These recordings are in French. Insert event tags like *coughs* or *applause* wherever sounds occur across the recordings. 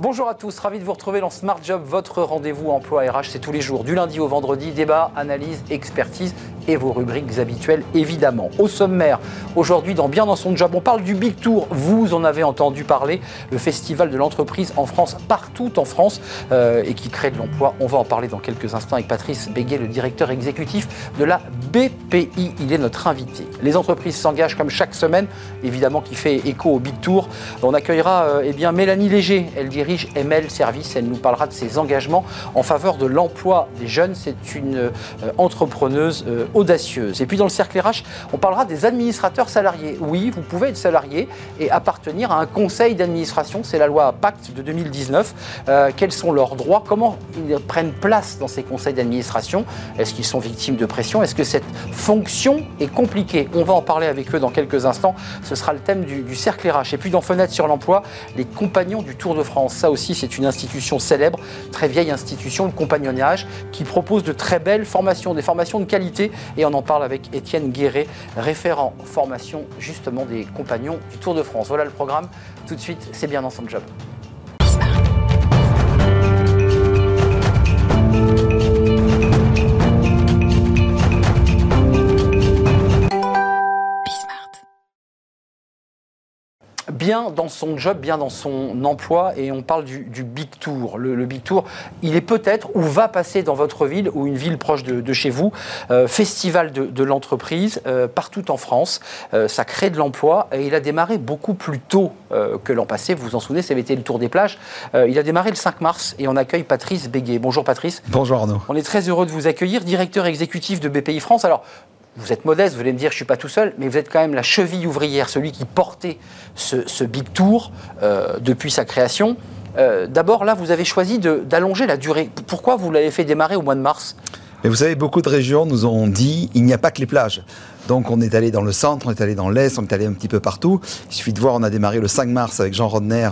Bonjour à tous, ravi de vous retrouver dans Smart Job, votre rendez-vous emploi RH. C'est tous les jours, du lundi au vendredi, débat, analyse, expertise et vos rubriques habituelles évidemment. Au sommaire, aujourd'hui dans Bien dans son job, on parle du Big Tour. Vous en avez entendu parler, le festival de l'entreprise en France, partout en France, euh, et qui crée de l'emploi. On va en parler dans quelques instants avec Patrice Béguet, le directeur exécutif de la BPI. Il est notre invité. Les entreprises s'engagent comme chaque semaine, évidemment qui fait écho au Big Tour. On accueillera euh, eh bien, Mélanie Léger, elle dirige ML Service. Elle nous parlera de ses engagements en faveur de l'emploi des jeunes. C'est une euh, entrepreneuse euh, Et puis dans le cercle RH, on parlera des administrateurs salariés. Oui, vous pouvez être salarié et appartenir à un conseil d'administration. C'est la loi Pacte de 2019. Euh, quels sont leurs droits? Comment ils prennent place dans ces conseils d'administration? Est-ce qu'ils sont victimes de pression? Est-ce que cette fonction est compliquée? On va en parler avec eux dans quelques instants. Ce sera le thème du, du cercle RH. Et puis dans Fenêtre sur l'emploi, les compagnons du Tour de France ça aussi, c'est une institution célèbre, très vieille institution, le compagnonnage, qui propose de très belles formations, des formations de qualité. Et on en parle avec Étienne Guéret, référent formation justement des compagnons du Tour de France. Voilà le programme. Tout de suite, c'est bien dans son job. Bien dans son job, bien dans son emploi, et on parle du, Big Tour. Le, Big Tour, il est peut-être ou va passer dans votre ville ou une ville proche de, chez vous. Euh, festival de, l'entreprise euh, partout en France. Euh, ça crée de l'emploi et il a démarré beaucoup plus tôt que l'an passé. Vous vous en souvenez, ça avait été le Tour des plages. il a démarré le 5 mars et on accueille Patrice Béguet. Bonjour Patrice. Bonjour Arnaud. On est très heureux de vous accueillir, directeur exécutif de BPI France. Alors, vous êtes modeste, vous allez me dire, je ne suis pas tout seul, mais vous êtes quand même la cheville ouvrière, celui qui portait ce, Big Tour euh, depuis sa création. Euh, d'abord, là, vous avez choisi d'allonger la durée. Pourquoi vous l'avez fait démarrer au mois de mars? Mais vous savez, beaucoup de régions nous ont dit il n'y a pas que les plages. Donc on est allé dans le centre, on est allé dans l'est, on est allé un petit peu partout. Il suffit de voir, on a démarré le 5 mars avec Jean Rodner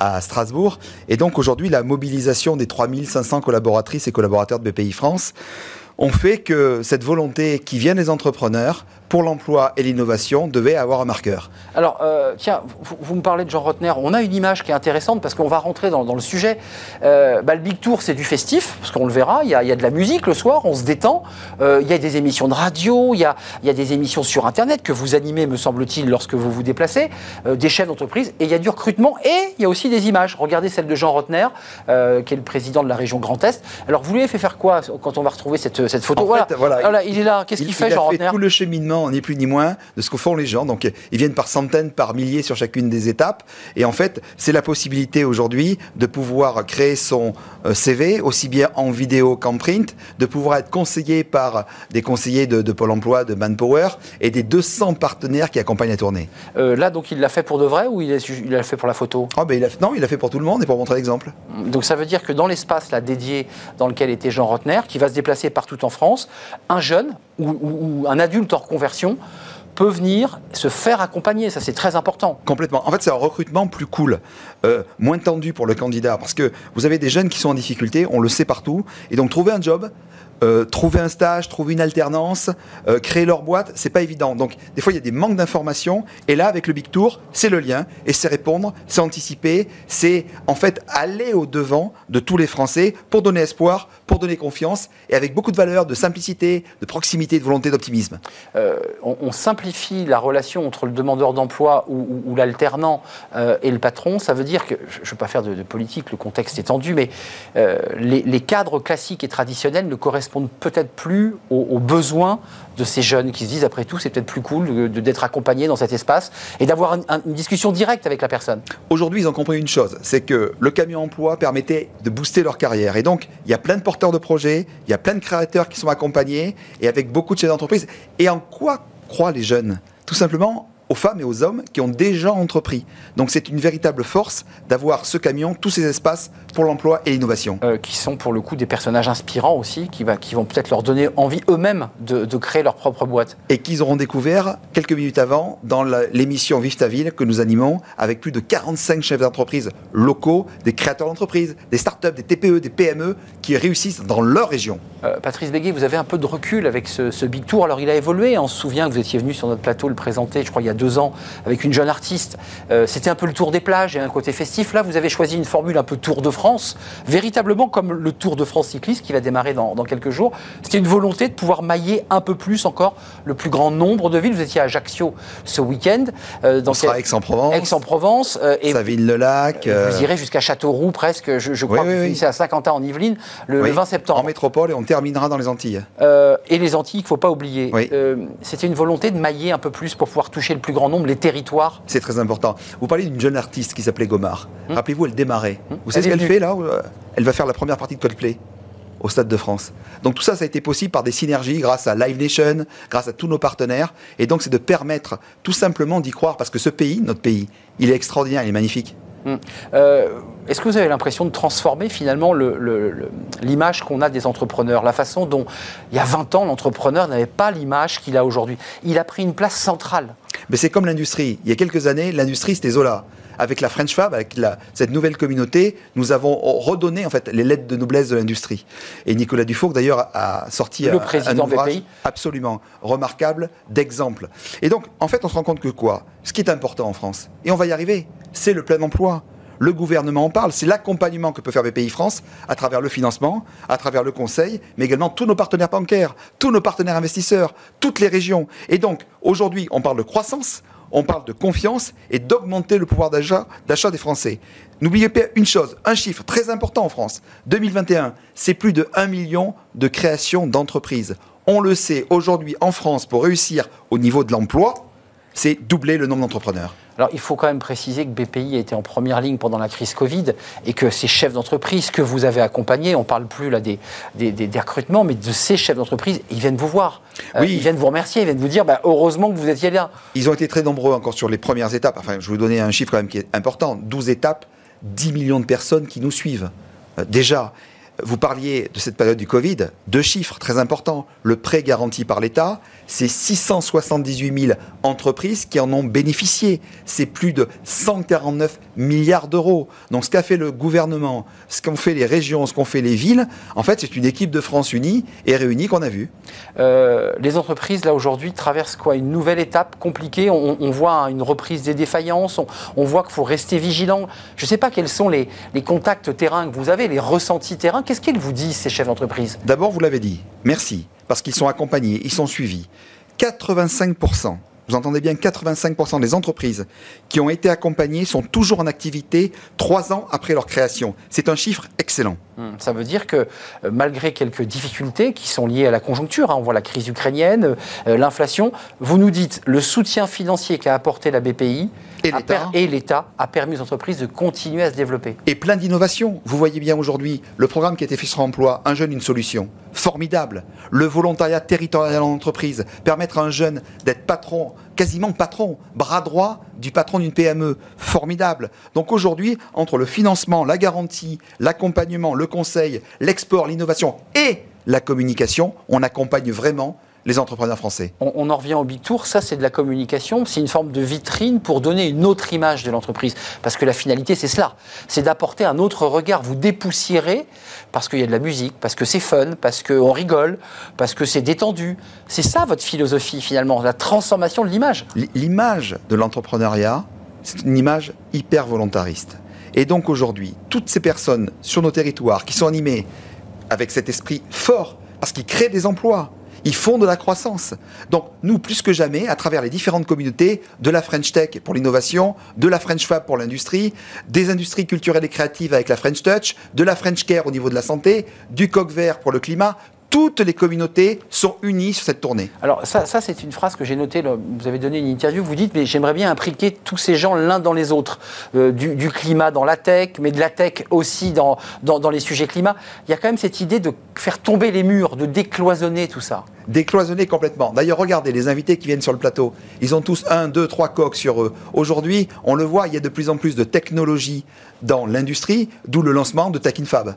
à Strasbourg. Et donc aujourd'hui, la mobilisation des 3500 collaboratrices et collaborateurs de BPI France ont fait que cette volonté qui vient des entrepreneurs pour l'emploi et l'innovation devait avoir un marqueur. Alors, euh, tiens, vous, me parlez de Jean Rotner. On a une image qui est intéressante parce qu'on va rentrer dans, le sujet. Euh, bah, le Big Tour, c'est du festif, parce qu'on le verra. Il y, a, de la musique le soir, on se détend. Euh, il y a des émissions de radio, il y a, il y a des émissions sur Internet que vous animez, me semble-t-il, lorsque vous vous déplacez, des chefs d'entreprise. Et il y a du recrutement et il y a aussi des images. Regardez celle de Jean Rotner, qui est le président de la région Grand Est. Alors, vous lui avez fait faire quoi quand on va retrouver cette, cette photo? Voilà. voilà. il est là. Qu'est-ce qu'il fait, Jean Rotner? tout le cheminement ni plus ni moins, de ce que font les gens. Donc, ils viennent par centaines, par milliers sur chacune des étapes. Et en fait, c'est la possibilité aujourd'hui de pouvoir créer son euh, CV, aussi bien en vidéo qu'en print, de pouvoir être conseillé par des conseillers de, Pôle emploi, de Manpower, et des 200 partenaires qui accompagnent la tournée. Euh, là, donc, il l'a fait pour de vrai ou il l'a fait pour la photo? Oh, ben, il a, Non, il l'a fait pour tout le monde et pour montrer l'exemple. Donc, ça veut dire que dans l'espace là, dédié dans lequel était Jean Rotner, qui va se déplacer partout en France, un jeune ou, un adulte en reconversion peut venir se faire accompagner. Ça, c'est très important. Complètement. En fait, c'est un recrutement plus cool, euh, moins tendu pour le candidat, parce que vous avez des jeunes qui sont en difficulté, on le sait partout, et donc trouver un job, euh, trouver un stage, trouver une alternance, euh, créer leur boîte, c'est pas évident. Donc des fois il y a des manques d'informations et là avec le Big Tour, c'est le lien et c'est répondre, c'est anticiper, c'est en fait aller au devant de tous les Français pour donner espoir, pour donner confiance et avec beaucoup de valeurs, de simplicité, de proximité, de volonté, d'optimisme. On, simplifie la relation entre le demandeur d'emploi ou, l'alternant et le patron. Ça veut dire que je ne veux pas faire de, politique, le contexte est tendu, mais les, les cadres classiques et traditionnels ne correspondent peut-être plus aux, besoins de ces jeunes qui se disent, après tout, c'est peut-être plus cool d'être accompagné dans cet espace et d'avoir une discussion directe avec la personne. Aujourd'hui, ils ont compris une chose, c'est que le camion emploi permettait de booster leur carrière. Et donc, il y a plein de porteurs de projets, il y a plein de créateurs qui sont accompagnés et avec beaucoup de chefs d'entreprise. Et en quoi croient les jeunes? Tout simplement aux femmes et aux hommes qui ont déjà entrepris. Donc c'est une véritable force d'avoir ce camion, tous ces espaces pour l'emploi et l'innovation. Euh, qui sont pour le coup des personnages inspirants aussi, qui, va, qui vont peut-être leur donner envie eux-mêmes de, créer leur propre boîte. Et qu'ils auront découvert quelques minutes avant dans l'émission Vive ta ville que nous animons avec plus de 45 chefs d'entreprise locaux, des créateurs d'entreprises, des startups, des TPE, des PME qui réussissent dans leur région. Euh, Patrice Béguet, vous avez un peu de recul avec ce, ce Big Tour. Alors il a évolué, on se souvient que vous étiez venu sur notre plateau le présenter, je crois, il y a deux ans avec une jeune artiste. Euh, c'était un peu le tour des plages et un côté festif. Là, vous avez choisi une formule un peu Tour de France, véritablement comme le Tour de France cycliste qui va démarrer dans, quelques jours. C'était une volonté de pouvoir mailler un peu plus encore le plus grand nombre de villes. Vous étiez à Ajaccio ce week-end. Euh, dans On sera Aix-en-Provence. Aix-en-Provence. Euh, et Savine-le-Lac. Vous irez jusqu'à Châteauroux presque. Je, crois que c'est à Saint-Quentin en Yvelines le, 20 septembre. En métropole et on terminera dans les Antilles. et les Antilles, il ne faut pas oublier. C'était une volonté de mailler un peu plus pour pouvoir toucher le plus grand nombre, les territoires. C'est très important. Vous parlez d'une jeune artiste qui s'appelait Gomard. Hum. Rappelez-vous, elle démarrait. Hum. Vous savez ce qu'elle fait là euh, Elle va faire la première partie de Coldplay au Stade de France. Donc tout ça, ça a été possible par des synergies grâce à Live Nation, grâce à tous nos partenaires. Et donc c'est de permettre tout simplement d'y croire parce que ce pays, notre pays, il est extraordinaire, il est magnifique. Hum. Euh, est-ce que vous avez l'impression de transformer finalement l'image qu'on a des entrepreneurs? La façon dont, il y a 20 ans, l'entrepreneur n'avait pas l'image qu'il a aujourd'hui. Il a pris une place centrale. Mais c'est comme l'industrie. Il y a quelques années, l'industrie, c'était Zola avec la French Fab, avec cette nouvelle communauté, nous avons redonné en fait les lettres de noblesse de l'industrie. Et Nicolas Dufour d'ailleurs a sorti le président un ouvrage absolument remarquable d'exemple. Et donc en fait on se rend compte que quoi? Ce qui est important en France, et on va y arriver, c'est le plein emploi. Le gouvernement en parle, c'est l'accompagnement que peut faire BPI France à travers le financement, à travers le conseil, mais également tous nos partenaires bancaires, tous nos partenaires investisseurs, toutes les régions. Et donc aujourd'hui on parle de croissance, on parle de confiance et d'augmenter le pouvoir d'achat des Français. N'oubliez pas une chose, un chiffre très important en France. 2021, c'est plus de 1 million de créations d'entreprises. On le sait aujourd'hui en France, pour réussir au niveau de l'emploi, c'est doubler le nombre d'entrepreneurs. Alors, il faut quand même préciser que BPI a été en première ligne pendant la crise Covid et que ces chefs d'entreprise que vous avez accompagnés, on ne parle plus là des, des, recrutements, mais de ces chefs d'entreprise, ils viennent vous voir. Euh, oui. ils viennent vous remercier, ils viennent vous dire bah, heureusement que vous étiez là. Ils ont été très nombreux encore sur les premières étapes. Enfin, je vais vous donner un chiffre quand même qui est important 12 étapes, 10 millions de personnes qui nous suivent. Euh, déjà, vous parliez de cette période du Covid, deux chiffres très importants. Le prêt garanti par l'État, c'est 678 000 entreprises qui en ont bénéficié. C'est plus de 149 milliards d'euros. Donc ce qu'a fait le gouvernement, ce qu'ont fait les régions, ce qu'ont fait les villes, en fait c'est une équipe de France unie et réunie qu'on a vue. Euh, les entreprises, là aujourd'hui, traversent quoi? Une nouvelle étape compliquée on, voit une reprise des défaillances, on, voit qu'il faut rester vigilant. Je ne sais pas quels sont les, les contacts terrain que vous avez, les ressentis terrain. Qu'est-ce qu'ils vous disent, ces chefs d'entreprise? D'abord, vous l'avez dit, merci, parce qu'ils sont accompagnés, ils sont suivis. 85%, vous entendez bien, 85% des entreprises qui ont été accompagnées sont toujours en activité trois ans après leur création. C'est un chiffre excellent. Hmm, ça veut dire que euh, malgré quelques difficultés qui sont liées à la conjoncture, hein, on voit la crise ukrainienne, euh, l'inflation, vous nous dites le soutien financier qu'a apporté la BPI et l'État a permis aux entreprises de continuer à se développer. Et plein d'innovations. Vous voyez bien aujourd'hui le programme qui a été fait sur emploi, un jeune, une solution. Formidable. Le volontariat territorial en entreprise, permettre à un jeune d'être patron, quasiment patron, bras droit du patron d'une PME. Formidable. Donc aujourd'hui, entre le financement, la garantie, l'accompagnement, le conseil, l'export, l'innovation et la communication, on accompagne vraiment les entrepreneurs français. On, en revient au Big Tour, ça c'est de la communication, c'est une forme de vitrine pour donner une autre image de l'entreprise. Parce que la finalité c'est cela, c'est d'apporter un autre regard, vous dépoussiérer parce qu'il y a de la musique, parce que c'est fun, parce qu'on rigole, parce que c'est détendu. C'est ça votre philosophie finalement, la transformation de l'image. L'image de l'entrepreneuriat, c'est une image hyper volontariste. Et donc aujourd'hui, toutes ces personnes sur nos territoires qui sont animées avec cet esprit fort, parce qu'ils créent des emplois, ils font de la croissance. Donc nous, plus que jamais, à travers les différentes communautés, de la French Tech pour l'innovation, de la French Fab pour l'industrie, des industries culturelles et créatives avec la French Touch, de la French Care au niveau de la santé, du coq vert pour le climat, toutes les communautés sont unies sur cette tournée. Alors ça, ça c'est une phrase que j'ai notée, vous avez donné une interview, vous dites, mais j'aimerais bien impliquer tous ces gens l'un dans les autres, euh, du, climat dans la tech, mais de la tech aussi dans, dans, dans les sujets climat. Il y a quand même cette idée de faire tomber les murs, de décloisonner tout ça décloisonner complètement. D'ailleurs, regardez les invités qui viennent sur le plateau. Ils ont tous un, deux, trois coques sur eux. Aujourd'hui, on le voit, il y a de plus en plus de technologie dans l'industrie, d'où le lancement de Tech in Fab.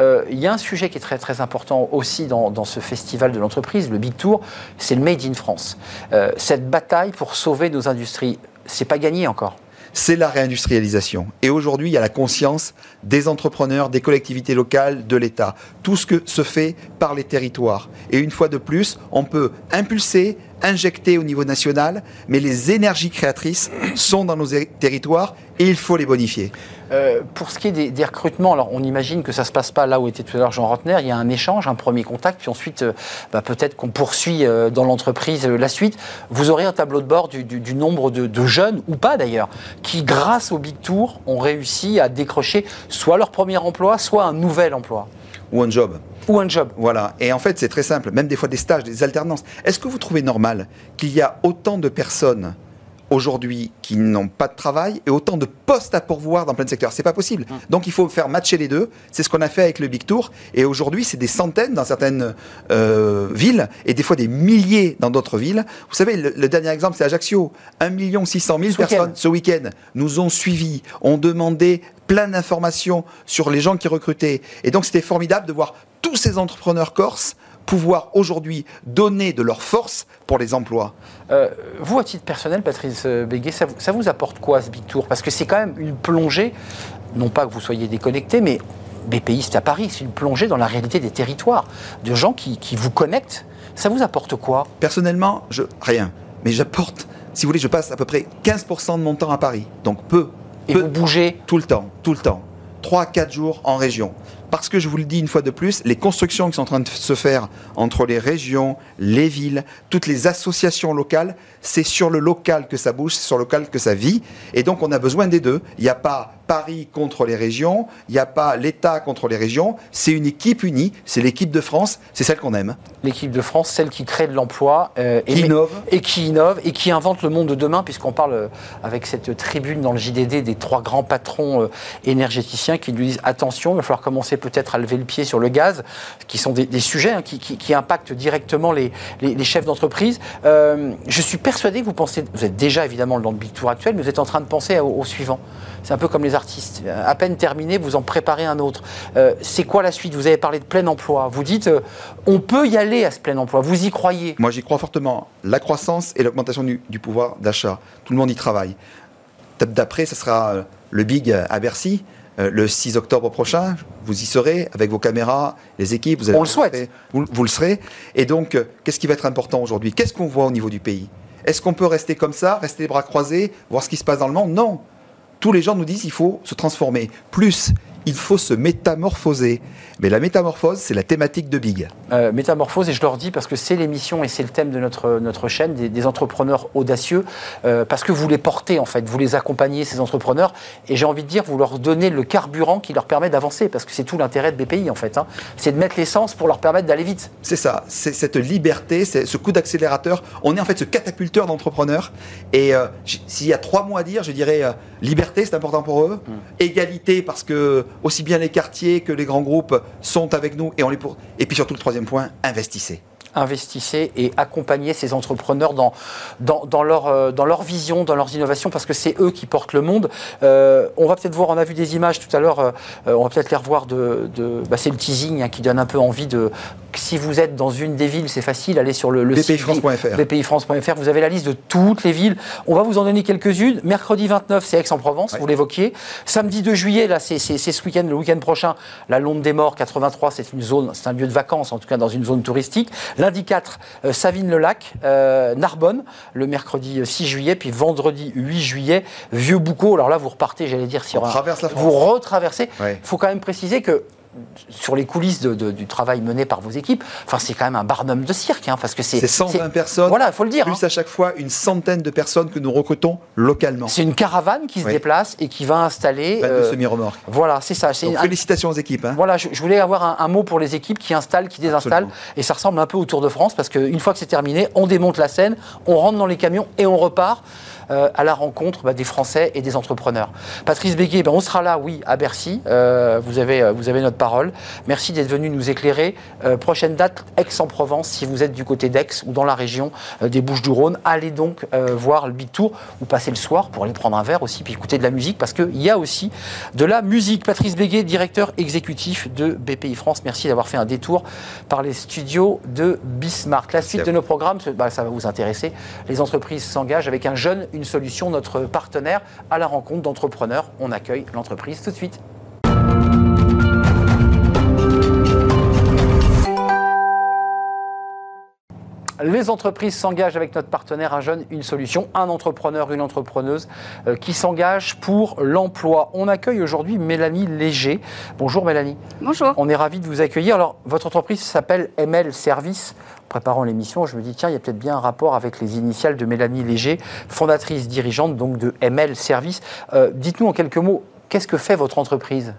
Euh, il y a un sujet qui est très très important aussi dans, ce festival de l'entreprise, le Big Tour, c'est le Made in France. Euh, cette bataille pour sauver nos industries, c'est pas gagné encore c'est la réindustrialisation. Et aujourd'hui, il y a la conscience des entrepreneurs, des collectivités locales, de l'État. Tout ce que se fait par les territoires. Et une fois de plus, on peut impulser, injectées au niveau national, mais les énergies créatrices sont dans nos territoires et il faut les bonifier. Euh, pour ce qui est des, recrutements, alors on imagine que ça ne se passe pas là où était tout à l'heure Jean Rotner, il y a un échange, un premier contact, puis ensuite euh, bah, peut-être qu'on poursuit euh, dans l'entreprise la suite. Vous aurez un tableau de bord du, nombre de, jeunes, ou pas d'ailleurs, qui grâce au Big Tour ont réussi à décrocher soit leur premier emploi, soit un nouvel emploi. Ou un job. Ou un job. Voilà. Et en fait, c'est très simple. Même des fois des stages, des alternances. Est-ce que vous trouvez normal qu'il y a autant de personnes aujourd'hui qui n'ont pas de travail et autant de postes à pourvoir dans plein de secteurs? C'est pas possible. Hum. Donc il faut faire matcher les deux. C'est ce qu'on a fait avec le Big Tour. Et aujourd'hui, c'est des centaines dans certaines euh, villes et des fois des milliers dans d'autres villes. Vous savez, le, dernier exemple, c'est Ajaccio. 1 600 000 personnes ce week-end nous ont suivis, ont demandé plein d'informations sur les gens qui recrutaient. Et donc c'était formidable de voir tous ces entrepreneurs corses pouvoir aujourd'hui donner de leur force pour les emplois. Euh, vous, à titre personnel, Patrice Béguet, ça vous, ça vous apporte quoi ce Big Tour Parce que c'est quand même une plongée, non pas que vous soyez déconnecté, mais BPI, c'est à Paris, c'est une plongée dans la réalité des territoires, de gens qui, qui vous connectent. Ça vous apporte quoi? Personnellement, je, rien. Mais j'apporte, si vous voulez, je passe à peu près 15% de mon temps à Paris. Donc peu. Et vous bougez? Tout le temps, tout le temps. 3-4 jours en région parce que je vous le dis une fois de plus, les constructions qui sont en train de se faire entre les régions, les villes, toutes les associations locales, c'est sur le local que ça bouge, c'est sur le local que ça vit. Et donc on a besoin des deux. Il n'y a pas Paris contre les régions, il n'y a pas l'État contre les régions, c'est une équipe unie, c'est l'équipe de France, c'est celle qu'on aime. L'équipe de France, celle qui crée de l'emploi, euh, qui innove. et qui innove et qui invente le monde de demain, puisqu'on parle euh, avec cette tribune dans le JDD des trois grands patrons euh, énergéticiens qui nous disent attention, il va falloir commencer peut-être à lever le pied sur le gaz, qui sont des, sujets hein, qui, impactent directement les, chefs d'entreprise. je suis persuadé que vous pensez, vous êtes déjà évidemment dans le Big Tour actuel, mais vous êtes en train de penser au suivant. C'est un peu comme les artistes. À peine terminé, vous en préparez un autre. Euh, c'est quoi la suite? Vous avez parlé de plein emploi. Vous dites, euh, on peut y aller à ce plein emploi. Vous y croyez? Moi, j'y crois fortement. La croissance et l'augmentation du, pouvoir d'achat. Tout le monde y travaille. D'après, ce sera euh, le Big à Bercy. Le 6 octobre prochain, vous y serez avec vos caméras, les équipes. Vous On le souhaite. Vous, vous, le serez. Et donc, qu'est-ce qui va être important aujourd'hui? Qu'est-ce qu'on voit au niveau du pays? Est-ce qu'on peut rester comme ça, rester les bras croisés, voir ce qui se passe dans le monde? Non tous les gens nous disent qu'il faut se transformer. Plus, il faut se métamorphoser. Mais la métamorphose, c'est la thématique de Big. Euh, métamorphose, et je leur dis parce que c'est l'émission et c'est le thème de notre, notre chaîne, des, entrepreneurs audacieux, euh, parce que vous les portez en fait, vous les accompagnez, ces entrepreneurs, et j'ai envie de dire, vous leur donnez le carburant qui leur permet d'avancer, parce que c'est tout l'intérêt de BPI en fait. Hein. C'est de mettre l'essence pour leur permettre d'aller vite. C'est ça, c'est cette liberté, c'est ce coup d'accélérateur. On est en fait ce catapulteur d'entrepreneurs. Et euh, s'il y a trois mots à dire, je dirais liberté, c'est important pour eux. Mmh. Égalité, parce que aussi bien les quartiers que les grands groupes sont avec nous et on les pour... Et puis surtout le troisième point, investissez investissez et accompagnez ces entrepreneurs dans, euh, leur vision, dans leurs innovations, parce que c'est eux qui portent le monde. Euh, on va peut-être voir, on a vu des images tout à l'heure, euh, on va peut-être les revoir de. bah c'est le teasing hein, qui donne un peu envie de. Si vous êtes dans une des villes, c'est facile, allez sur le, le site bpifrance.fr. Vous avez la liste de toutes les villes. On va vous en donner quelques-unes. Mercredi 29, c'est Aix-en-Provence, vous l'évoquiez. Samedi 2 juillet, là, c'est ce week-end, le week-end prochain, la Londe des Morts, 83, c'est une zone, c'est un lieu de vacances, en tout cas dans une zone touristique. Lundi 4, euh, Savine-le-Lac, euh, Narbonne, le mercredi 6 juillet, puis vendredi 8 juillet, Vieux-Boucau. Alors là, vous repartez, j'allais dire, si on traverse la France. vous retraversez. Il faut quand même préciser que sur les coulisses du travail mené par vos équipes, enfin c'est quand même un barnum de cirque, hein, parce que c'est 120 personnes. Voilà, faut le dire. Plus hein. à chaque fois une centaine de personnes que nous recrutons localement. C'est une caravane qui se déplace et qui va installer. Euh, semi-remorques. Voilà, c'est ça. félicitations aux équipes. Hein. Voilà, je, voulais avoir un, mot pour les équipes qui installent, qui désinstallent, et ça ressemble un peu au Tour de France, parce qu'une fois que c'est terminé, on démonte la scène, on rentre dans les camions et on repart. Euh, à la rencontre bah, des Français et des entrepreneurs. Patrice Béguet, ben, on sera là, oui, à Bercy. Euh, vous, avez, euh, vous avez notre parole. Merci d'être venu nous éclairer. prochaine date, Aix-en-Provence, si vous êtes du côté d'Aix ou dans la région des Bouches-du-Rhône. Allez donc voir le Big Tour ou passer le soir pour aller prendre un verre aussi, puis écouter de la musique, parce qu'il y a aussi de la musique. Patrice Béguet, directeur exécutif de BPI France, merci d'avoir fait un détour par les studios de Bismarck. La suite de nos programmes, bah, ça va vous intéresser. Les entreprises s'engagent avec un jeune une solution, notre partenaire à la rencontre d'entrepreneurs. On accueille l'entreprise tout de suite. Les entreprises s'engagent avec notre partenaire Un Jeune, une solution, un entrepreneur, une entrepreneuse euh, qui s'engage pour l'emploi. On accueille aujourd'hui Mélanie Léger. Bonjour Mélanie. Bonjour. On est ravi de vous accueillir. Alors, votre entreprise s'appelle ML Service. Préparant l'émission, je me dis, tiens, il y a peut-être bien un rapport avec les initiales de Mélanie Léger, fondatrice, dirigeante donc de ML Service. Euh, dites-nous en quelques mots, qu'est-ce que fait votre entreprise?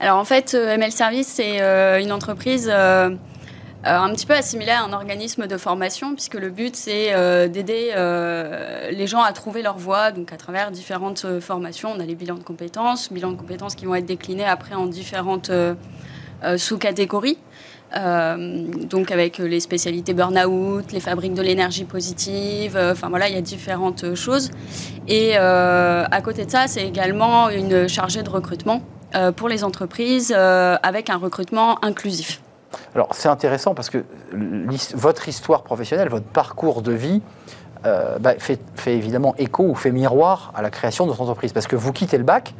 Alors en fait, euh, ML Service, c'est euh, une entreprise un petit peu assimilée à un organisme de formation, puisque le but, c'est d'aider les gens à trouver leur voie, donc à travers différentes formations. On a les bilans de compétences, bilans de compétences qui vont être déclinés après en différentes sous-catégories. Euh, donc avec les spécialités burn-out, les fabriques de l'énergie positive, euh, enfin voilà, il y a différentes choses. Et euh, à côté de ça, c'est également une chargée de recrutement pour les entreprises avec un recrutement inclusif. Alors c'est intéressant parce que votre histoire professionnelle, votre parcours de vie, bah, fait, fait, évidemment écho ou fait miroir à la création de votre entreprise. Parce que vous quittez le bac,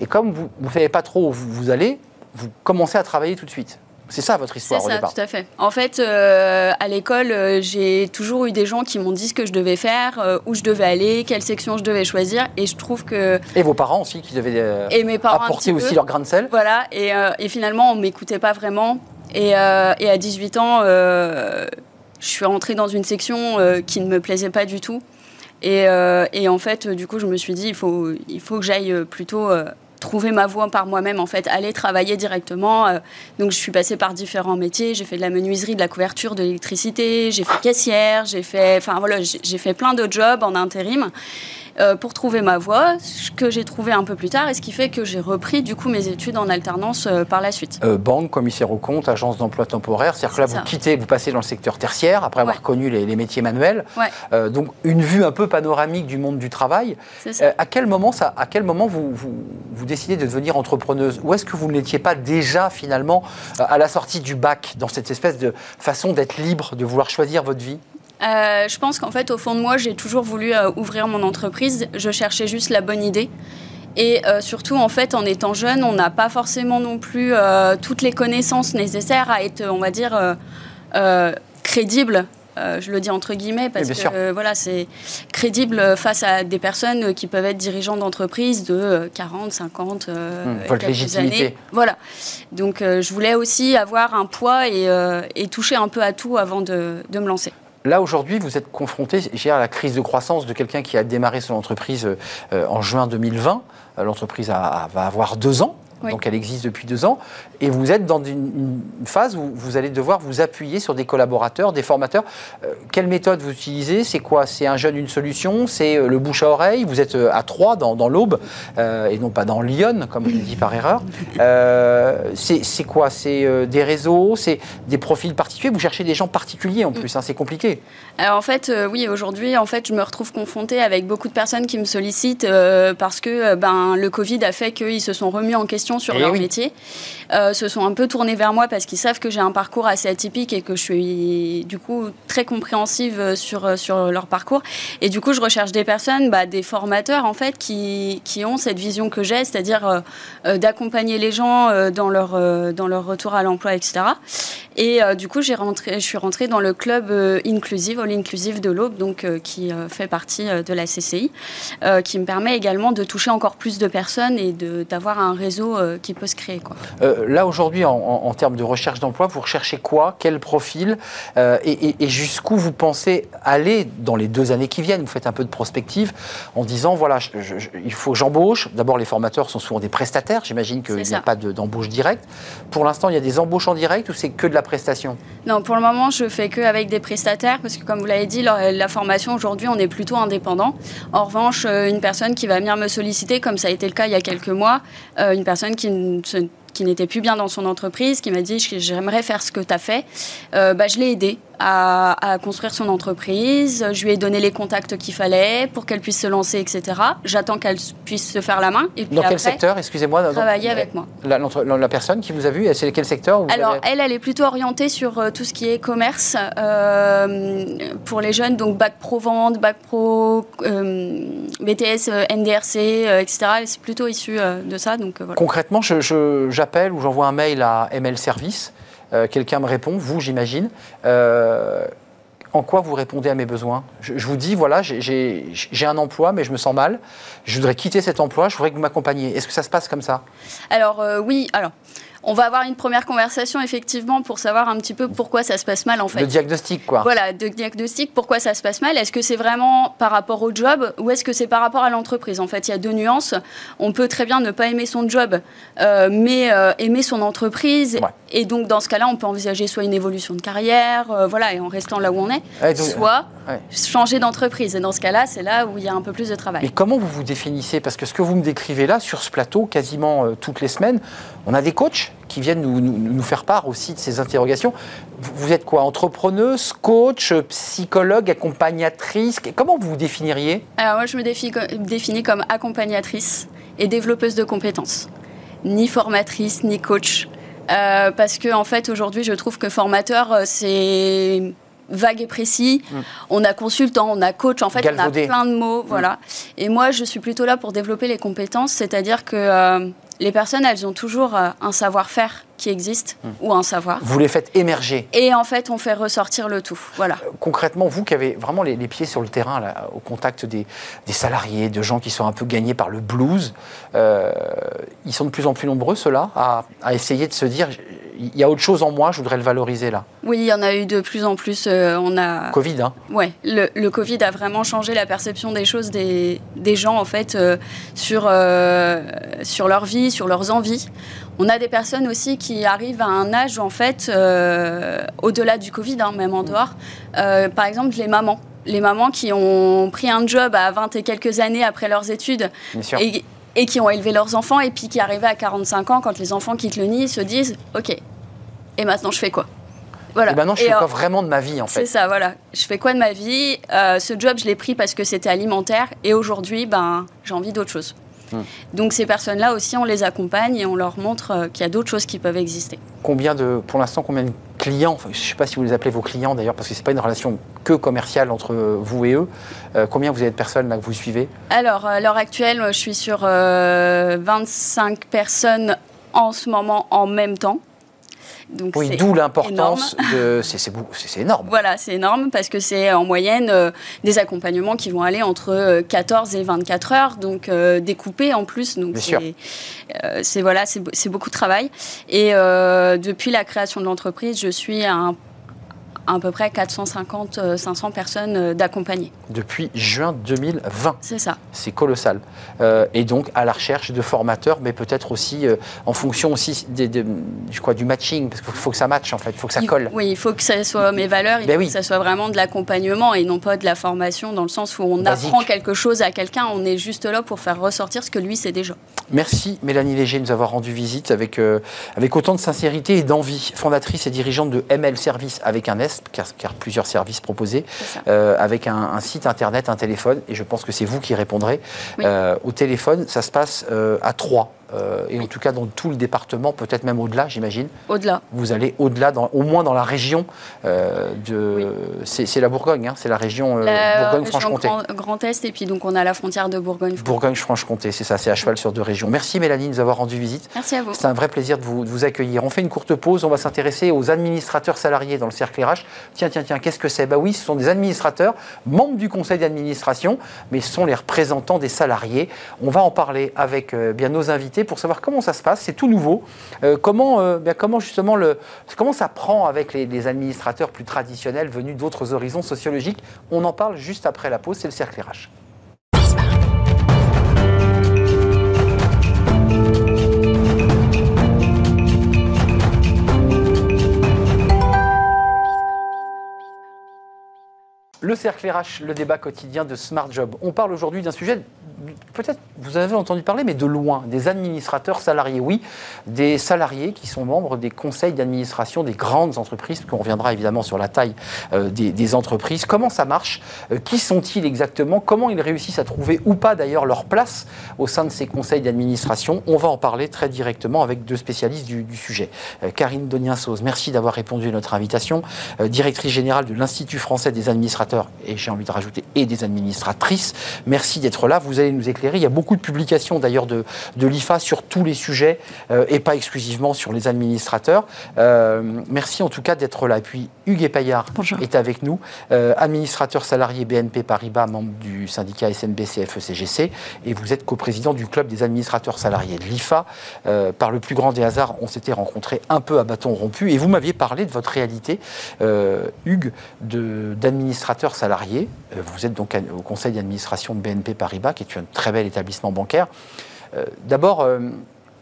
et comme vous ne savez pas trop où vous, vous, allez, vous commencez à travailler tout de suite. C'est ça votre histoire au départ. tout à fait. En fait, euh, à l'école, euh, j'ai toujours eu des gens qui m'ont dit ce que je devais faire, euh, où je devais aller, quelle section je devais choisir, et je trouve que. Et vos parents aussi qui devaient et mes parents apporter aussi leur grain de sel. Voilà, et, et finalement, on m'écoutait pas vraiment. Et, et, à 18 ans, je suis rentrée dans une section qui ne me plaisait pas du tout. Et, et, en fait, du coup, je me suis dit, il faut, il faut que j'aille plutôt trouver ma voie par moi-même, en fait, aller travailler directement. Euh, donc, je suis passée par différents métiers. J'ai fait de la menuiserie, de la couverture, de l'électricité. J'ai fait caissière. J'ai fait, enfin voilà, j'ai fait plein de jobs en intérim. Euh, pour trouver ma voie, ce que j'ai trouvé un peu plus tard, et ce qui fait que j'ai repris du coup mes études en alternance euh, par la suite. Euh, banque, commissaire au compte, agence d'emploi temporaire, c'est-à-dire que là vous quittez, vous passez dans le secteur tertiaire après avoir connu les, métiers manuels. donc une vue un peu panoramique du monde du travail. à quel moment ça, à quel moment vous, vous, vous décidez de devenir entrepreneuse Ou est-ce que vous ne l'étiez pas déjà finalement à la sortie du bac dans cette espèce de façon d'être libre, de vouloir choisir votre vie? Euh, je pense qu'en fait, au fond de moi, j'ai toujours voulu euh, ouvrir mon entreprise. Je cherchais juste la bonne idée. Et euh, surtout, en fait, en étant jeune, on n'a pas forcément non plus toutes les connaissances nécessaires à être, on va dire, crédible. Je le dis entre guillemets parce que voilà, c'est crédible face à des personnes qui peuvent être dirigeants d'entreprise de 40, 50, mmh, quelques années. Voilà. Donc, je voulais aussi avoir un poids et, toucher un peu à tout avant de me lancer. Là, aujourd'hui, vous êtes confronté à la crise de croissance de quelqu'un qui a démarré son entreprise euh, en juin 2020. Euh, l'entreprise va avoir deux ans. Donc elle existe depuis deux ans. Et vous êtes dans une, phase où vous allez devoir vous appuyer sur des collaborateurs, des formateurs. Euh, quelle méthode vous utilisez? C'est quoi? C'est un jeune, une solution? C'est euh, le bouche à oreille? Vous êtes euh, à Troyes, dans, dans l'Aube, et non pas dans Lyon, comme je l'ai dit par erreur. c'est quoi? C'est des réseaux? C'est des profils particuliers? Vous cherchez des gens particuliers en plus, hein, c'est compliqué. Alors en fait, oui, aujourd'hui, en fait, je me retrouve confrontée avec beaucoup de personnes qui me sollicitent parce que ben, le Covid a fait qu'ils se sont remis en question sur eh leur métier euh, se sont un peu tournés vers moi parce qu'ils savent que j'ai un parcours assez atypique et que je suis du coup très compréhensive sur, sur leur parcours. Et du coup, je recherche des personnes, bah, des formateurs en fait, qui, qui ont cette vision que j'ai, c'est-à-dire euh, euh, d'accompagner les gens dans, leur, dans leur retour à l'emploi, etc. Et du coup, rentré, je suis rentrée dans le club inclusive, All Inclusive de l'Aube, donc qui fait partie de la CCI, qui me permet également de toucher encore plus de personnes et d'avoir un réseau qui peut se créer. Quoi. Euh, là, aujourd'hui, en, termes de recherche d'emploi, vous recherchez quoi? Quel profil? Euh, Et, jusqu'où vous pensez aller dans les deux années qui viennent? Vous faites un peu de prospective en disant, voilà, il faut que j'embauche. D'abord, les formateurs sont souvent des prestataires. J'imagine qu'il n'y a pas d'embauche directe. Pour l'instant, il y a des embauches en direct ou c'est que de la prestation? Non, pour le moment, je fais que avec des prestataires parce que, comme vous l'avez dit, la, formation aujourd'hui, on est plutôt indépendant. En revanche, euh, une personne qui va venir me solliciter, comme ça a été le cas il y a quelques mois, une personne qui n'était plus bien dans son entreprise, qui m'a dit j'aimerais faire ce que tu as fait, euh, bah, je l'ai aidé à, construire son entreprise. Je lui ai donné les contacts qu'il fallait pour qu'elle puisse se lancer, etc. J'attends qu'elle puisse se faire la main. Et puis dans quel secteur, excusez-moi Travailler avec moi. La, la, personne qui vous a vu, c'est quel secteur Alors, elle, elle est plutôt orientée sur euh, tout ce qui est commerce euh, pour les jeunes, donc bac pro vente, bac pro euh, BTS, NDRC, etc. C'est plutôt issu de ça. Donc, voilà. Concrètement, j'appelle ou j'envoie un mail à ML Service. Euh, quelqu'un me répond, vous j'imagine. Euh, en quoi vous répondez à mes besoins? Je, vous dis, voilà, j'ai un emploi, mais je me sens mal. Je voudrais quitter cet emploi, je voudrais que vous m'accompagniez. Est-ce que ça se passe comme ça? Alors, euh, oui. Alors, on va avoir une première conversation effectivement pour savoir un petit peu pourquoi ça se passe mal en fait. Le diagnostic quoi. Voilà, de diagnostic, pourquoi ça se passe mal. Est-ce que c'est vraiment par rapport au job ou est-ce que c'est par rapport à l'entreprise? En fait, il y a deux nuances. On peut très bien ne pas aimer son job, euh, mais euh, aimer son entreprise. Et donc dans ce cas-là, on peut envisager soit une évolution de carrière, euh, voilà, et en restant là où on est, soit changer d'entreprise. Et dans ce cas-là, c'est là où il y a un peu plus de travail. Et comment vous vous définissez? Parce que ce que vous me décrivez là, sur ce plateau, quasiment toutes les semaines, on a des coachs? Qui viennent nous, faire part aussi de ces interrogations. Vous, êtes quoi Entrepreneuse, coach, psychologue, accompagnatrice? Comment vous vous définiriez? Alors moi, je me définis, comme accompagnatrice et développeuse de compétences. Ni formatrice, ni coach. Euh, parce que en fait, aujourd'hui, je trouve que formateur, euh, c'est vague et précis. Mm. On a consultant, on a coach, en fait, on a plein de mots, mm. voilà. Et moi, je suis plutôt là pour développer les compétences, c'est-à-dire que euh, les personnes, elles ont toujours euh, un savoir-faire qui existe hmm. ou un savoir. Vous les faites émerger. Et en fait, on fait ressortir le tout. Voilà. Euh, concrètement, vous qui avez vraiment les, pieds sur le terrain, au contact des, salariés, de gens qui sont un peu gagnés par le blues, euh, ils sont de plus en plus nombreux, ceux-là, à, essayer de se dire il y a autre chose en moi, je voudrais le valoriser là. Oui, il y en a eu de plus en plus. on a. Covid, hein. Ouais, le, Covid a vraiment changé la perception des choses des, des gens en fait sur sur leur vie sur leurs envies. On a des personnes aussi qui arrivent à un âge où, en fait, euh, au-delà du Covid, hein, même en dehors, euh, par exemple, les mamans. Les mamans qui ont pris un job à 20 et quelques années après leurs études et, et, qui ont élevé leurs enfants et puis qui arrivaient à 45 ans, quand les enfants quittent le nid, se disent Ok, et maintenant je fais quoi? Voilà. Et maintenant, je fais quoi vraiment de ma vie, en fait? C'est ça, voilà. Je fais quoi de ma vie? Euh, Ce job, je l'ai pris parce que c'était alimentaire. Et aujourd'hui, ben, j'ai envie d'autre chose. Hmm. Donc ces personnes-là aussi, on les accompagne et on leur montre euh, qu'il y a d'autres choses qui peuvent exister. Combien de, pour l'instant, combien de clients, je ne sais pas si vous les appelez vos clients d'ailleurs, parce que ce n'est pas une relation que commerciale entre vous et eux, euh, combien vous avez de personnes là que vous suivez? Alors, à l'heure actuelle, je suis sur 25 euh, personnes en ce moment en même temps oui, d'où l'importance de. C'est énorme. Voilà, c'est énorme parce que c'est en moyenne euh, des accompagnements qui vont aller entre 14 euh, et 24 heures, donc euh, découpés en plus. Donc c'est voilà, c'est beaucoup de travail. Et depuis la création de l'entreprise, je suis à un à peu près 450-500 euh, personnes euh, d'accompagner. Depuis juin 2020. C'est ça. C'est colossal. Euh, et donc à la recherche de formateurs, mais peut-être aussi en fonction aussi des, du, matching, parce qu'il faut que ça matche en fait, il faut que ça colle. oui, il faut que ça soit mes valeurs, il ben faut que ça soit vraiment de l'accompagnement et non pas de la formation, dans le sens où on apprend quelque chose à quelqu'un, on est juste là pour faire ressortir ce que lui sait déjà. Merci Mélanie Léger de nous avoir rendu visite avec, avec autant de sincérité et d'envie. Fondatrice et dirigeante de ML Service avec un S car, plusieurs services proposés, euh, avec un, site internet, un téléphone, et je pense que c'est vous qui répondrez. Euh, au téléphone, ça se passe euh, à trois. Euh, et en tout cas dans tout le département, peut-être même au-delà, j'imagine. Au-delà. Vous allez au-delà, au moins dans la région euh, de. C'est la Bourgogne, hein, c'est la région euh, Bourgogne-Franche-Comté. Grand, Grand, Est, et puis donc on a la frontière de Bourgogne. Bourgogne-Franche-Comté, c'est ça, c'est à cheval sur deux régions. Merci Mélanie de nous avoir rendu visite. Merci à vous. C'est un vrai plaisir de vous, de vous, accueillir. On fait une courte pause, on va s'intéresser aux administrateurs salariés dans le cercle RH. Tiens, tiens, tiens, qu'est-ce que c'est? Bah oui, ce sont des administrateurs, membres du conseil d'administration, mais ce sont les représentants des salariés. On va en parler avec bien nos invités pour savoir comment ça se passe. C'est tout nouveau. Euh, comment, euh, comment justement comment ça prend avec les, administrateurs plus traditionnels venus d'autres horizons sociologiques? On en parle juste après la pause. C'est le cercle. Le cercle RH, le débat quotidien de Smart Job. On parle aujourd'hui d'un sujet peut-être vous avez entendu parler, mais de loin, des administrateurs salariés, oui, des salariés qui sont membres des conseils d'administration des grandes entreprises, qu'on reviendra évidemment sur la taille euh, des, entreprises. Comment ça marche? Euh, Qui sont-ils exactement? Comment ils réussissent à trouver ou pas d'ailleurs leur place au sein de ces conseils d'administration? On va en parler très directement avec deux spécialistes du, sujet. Euh, Karine Donien-Sauze, merci d'avoir répondu à notre invitation, directrice générale de l'Institut français des administrateurs administrateurs et j'ai envie de rajouter et des administratrices. Merci d'être là. Vous allez nous éclairer. Il y a beaucoup de publications d'ailleurs de, de l'IFA sur tous les sujets et pas exclusivement sur les administrateurs. merci en tout cas d'être là. Et puis Hugues Payard est avec nous, administrateur salarié BNP Paribas, membre du syndicat SNBC FECGC, et vous êtes coprésident du club des administrateurs salariés de l'IFA. par le plus grand des hasards, on s'était rencontrés un peu à bâton rompu et vous m'aviez parlé de votre réalité, euh, Hugues, d'administrateur salarié. Euh, vous êtes donc au conseil d'administration de BNP Paribas, qui est un très bel établissement bancaire. Euh, d'abord,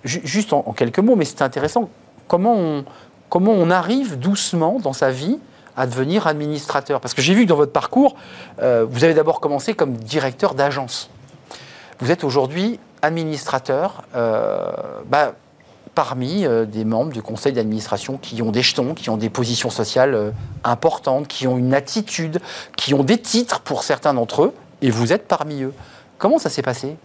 juste en, quelques mots, mais c'est intéressant, comment on, comment on arrive doucement dans sa vie à devenir administrateur? Parce que j'ai vu que dans votre parcours, vous avez d'abord commencé comme directeur d'agence. Vous êtes aujourd'hui administrateur. Bah, parmi euh, des membres du conseil d'administration qui ont des jetons, qui ont des positions sociales euh, importantes, qui ont une attitude, qui ont des titres pour certains d'entre eux, et vous êtes parmi eux. Comment ça s'est passé?